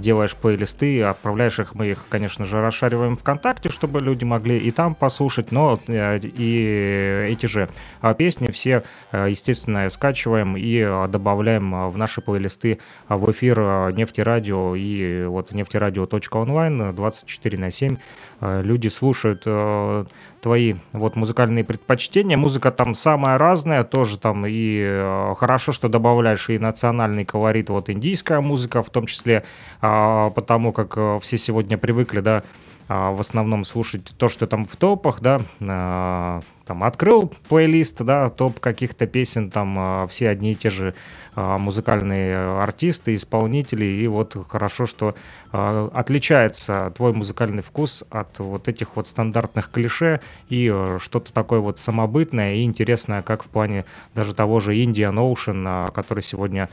[SPEAKER 2] делаешь плейлисты, отправляешь их, мы их, конечно же, расшариваем ВКонтакте, чтобы люди могли и там послушать, но э, и эти же э, песни все, э, естественно, скачиваем и э, добавляем в наши плейлисты в эфир Нефтерадио и вот нефтерадио.онлайн э, 24 на 7 э, люди слушают э, твои вот музыкальные предпочтения. Музыка там самая разная, тоже там и э, хорошо, что добавляешь и национальный колорит, вот индийская музыка в том числе, а, потому как э, все сегодня привыкли, да, в основном слушать то, что там в топах, да, а, там открыл плейлист, да, топ каких-то песен, там а, все одни и те же музыкальные артисты, исполнители, и вот хорошо, что отличается твой музыкальный вкус от вот этих вот стандартных клише и что-то такое вот самобытное и интересное, как в плане даже того же Indian Ocean, который сегодня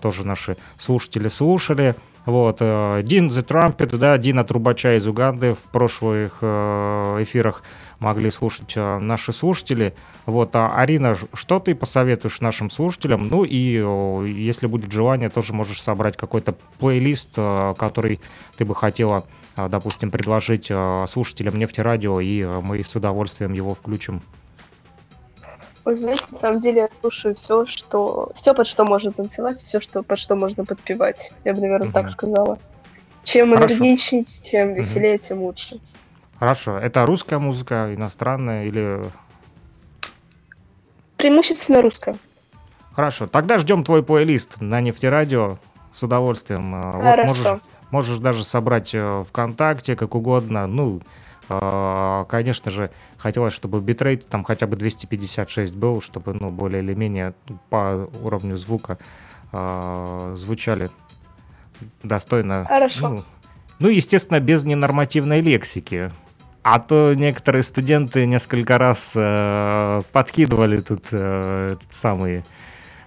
[SPEAKER 2] тоже наши слушатели слушали, вот, э, Дин The Trumpet, да, Дина Трубача из Уганды в прошлых э, эфирах могли слушать э, наши слушатели. Вот, а Арина, что ты посоветуешь нашим слушателям? Ну и если будет желание, тоже можешь собрать какой-то плейлист, который ты бы хотела, допустим, предложить слушателям Нефтерадио, и мы с удовольствием его включим.
[SPEAKER 4] Вы знаете, на самом деле я слушаю все, что все под что можно танцевать, все, что под что можно подпевать. Я бы, наверное, угу. так сказала. Чем энергичнее, чем веселее, угу. тем лучше.
[SPEAKER 2] Хорошо. Это русская музыка, иностранная или...
[SPEAKER 4] Преимущественно русская.
[SPEAKER 2] Хорошо. Тогда ждем твой плейлист на нефтерадио с удовольствием.
[SPEAKER 4] Хорошо. Вот
[SPEAKER 2] можешь, можешь даже собрать э, ВКонтакте, как угодно. Ну, а, конечно же, хотелось, чтобы битрейт там хотя бы 256 был, чтобы, ну, более или менее по уровню звука э, звучали достойно.
[SPEAKER 4] Хорошо.
[SPEAKER 2] Ну, ну, естественно, без ненормативной лексики. А то некоторые студенты несколько раз э, подкидывали тут э, самые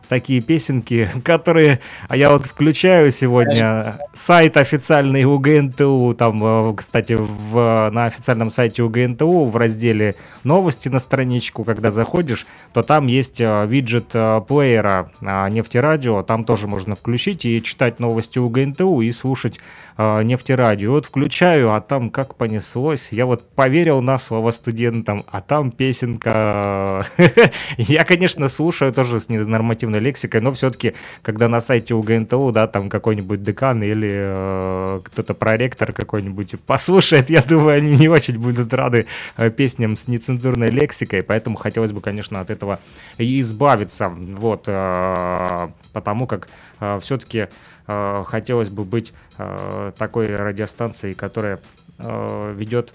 [SPEAKER 2] такие песенки, которые... А я вот включаю сегодня. Сайт официальный УГНТУ, там, э, кстати, в, на официальном сайте УГНТУ в разделе «Новости» на страничку, когда заходишь, то там есть э, виджет э, плеера нефтерадио, там тоже можно включить и читать новости УГНТУ и слушать э, нефтерадио. Вот включаю, а там как понеслось. Я вот поверил на слово студентам, а там песенка. Я, конечно, слушаю тоже с ненормативной лексикой, но все-таки, когда на сайте у ГНТУ, да, там какой-нибудь декан или э, кто-то проректор какой-нибудь послушает, я думаю, они не очень будут рады э, песням с нецензурной лексикой, поэтому хотелось бы, конечно, от этого избавиться. Вот, э, потому как все-таки Э, хотелось бы быть э, такой радиостанцией, которая э, ведет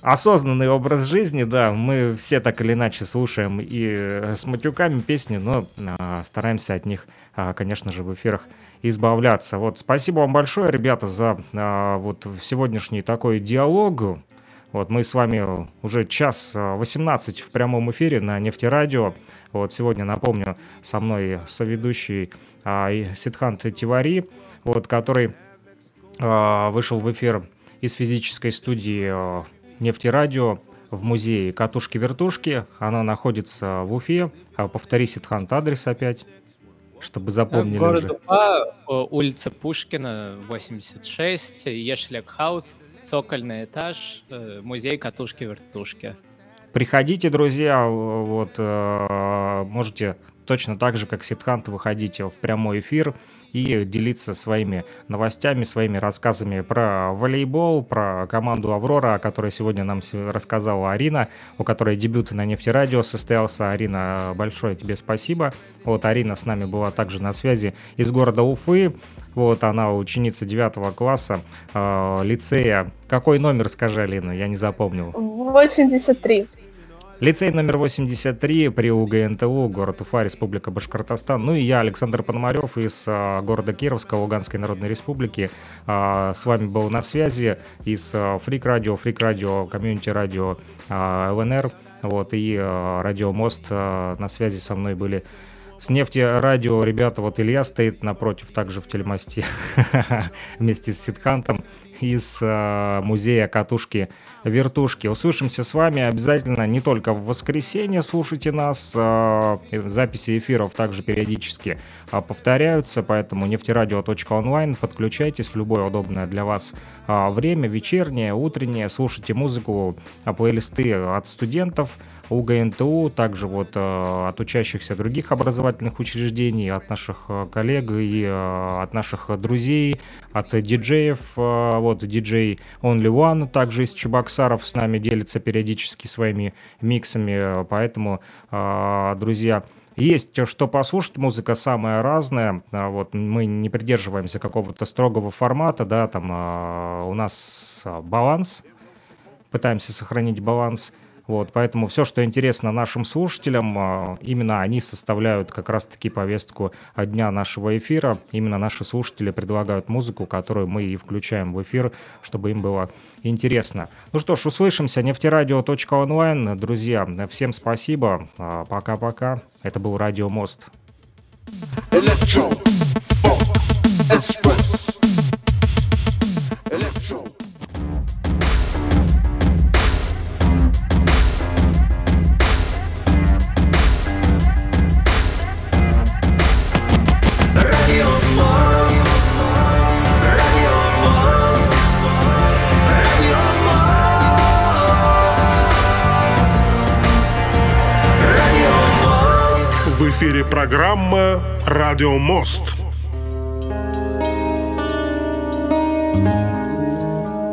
[SPEAKER 2] осознанный образ жизни, да, мы все так или иначе слушаем и с матюками песни, но стараемся от них, конечно же, в эфирах избавляться. Вот, спасибо вам большое, ребята, за вот сегодняшний такой диалог. Вот мы с вами уже час 18 в прямом эфире на Нефтерадио. Вот сегодня, напомню, со мной соведущий а, Сидхант Тивари, вот, который а, вышел в эфир из физической студии а, Нефтерадио в музее «Катушки-вертушки». Она находится в Уфе. А, повтори, Сидхант, адрес опять, чтобы запомнили
[SPEAKER 3] Город
[SPEAKER 2] уже.
[SPEAKER 3] Уфа, улица Пушкина, 86, Ешлек Хаус, цокольный этаж, э, музей «Катушки-вертушки».
[SPEAKER 2] Приходите, друзья, вот, э, можете точно так же, как Ситхант, выходить в прямой эфир и делиться своими новостями, своими рассказами про волейбол, про команду «Аврора», о которой сегодня нам рассказала Арина, у которой дебют на нефтерадио состоялся. Арина, большое тебе спасибо. Вот Арина с нами была также на связи из города Уфы. Вот она ученица 9 класса э, лицея. Какой номер, скажи, Алина, я не запомнил.
[SPEAKER 4] 83.
[SPEAKER 2] Лицей номер 83 при УГНТУ, город Уфа, Республика Башкортостан. Ну и я, Александр Пономарев из а, города Кировска, Луганской Народной Республики. А, с вами был на связи из Фрик Радио, Фрик Радио, Community Радио ЛНР. Вот, и а, Радио Мост на связи со мной были с нефти радио, ребята, вот Илья стоит напротив, также в телемосте, вместе с Сидхантом из музея катушки вертушки. Услышимся с вами обязательно не только в воскресенье, слушайте нас, э, записи эфиров также периодически э, повторяются, поэтому нефтерадио.онлайн, подключайтесь в любое удобное для вас э, время, вечернее, утреннее, слушайте музыку, плейлисты от студентов, УГНТУ, также вот э, от учащихся других образовательных учреждений, от наших э, коллег и э, от наших друзей, от диджеев, вот диджей Only One, также из Чебоксаров с нами делится периодически своими миксами, поэтому, друзья, Есть что послушать, музыка самая разная. А вот мы не придерживаемся какого-то строгого формата, да, там а, у нас а, баланс, пытаемся сохранить баланс. Вот, поэтому все, что интересно нашим слушателям, а, именно они составляют как раз-таки повестку дня нашего эфира. Именно наши слушатели предлагают музыку, которую мы и включаем в эфир, чтобы им было интересно. Ну что ж, услышимся. Нефтерадио.онлайн. Друзья, всем спасибо. А, пока-пока. Это был Радио Мост. Electro, funk, express. Electro.
[SPEAKER 1] эфире программа «Радио Мост». thank you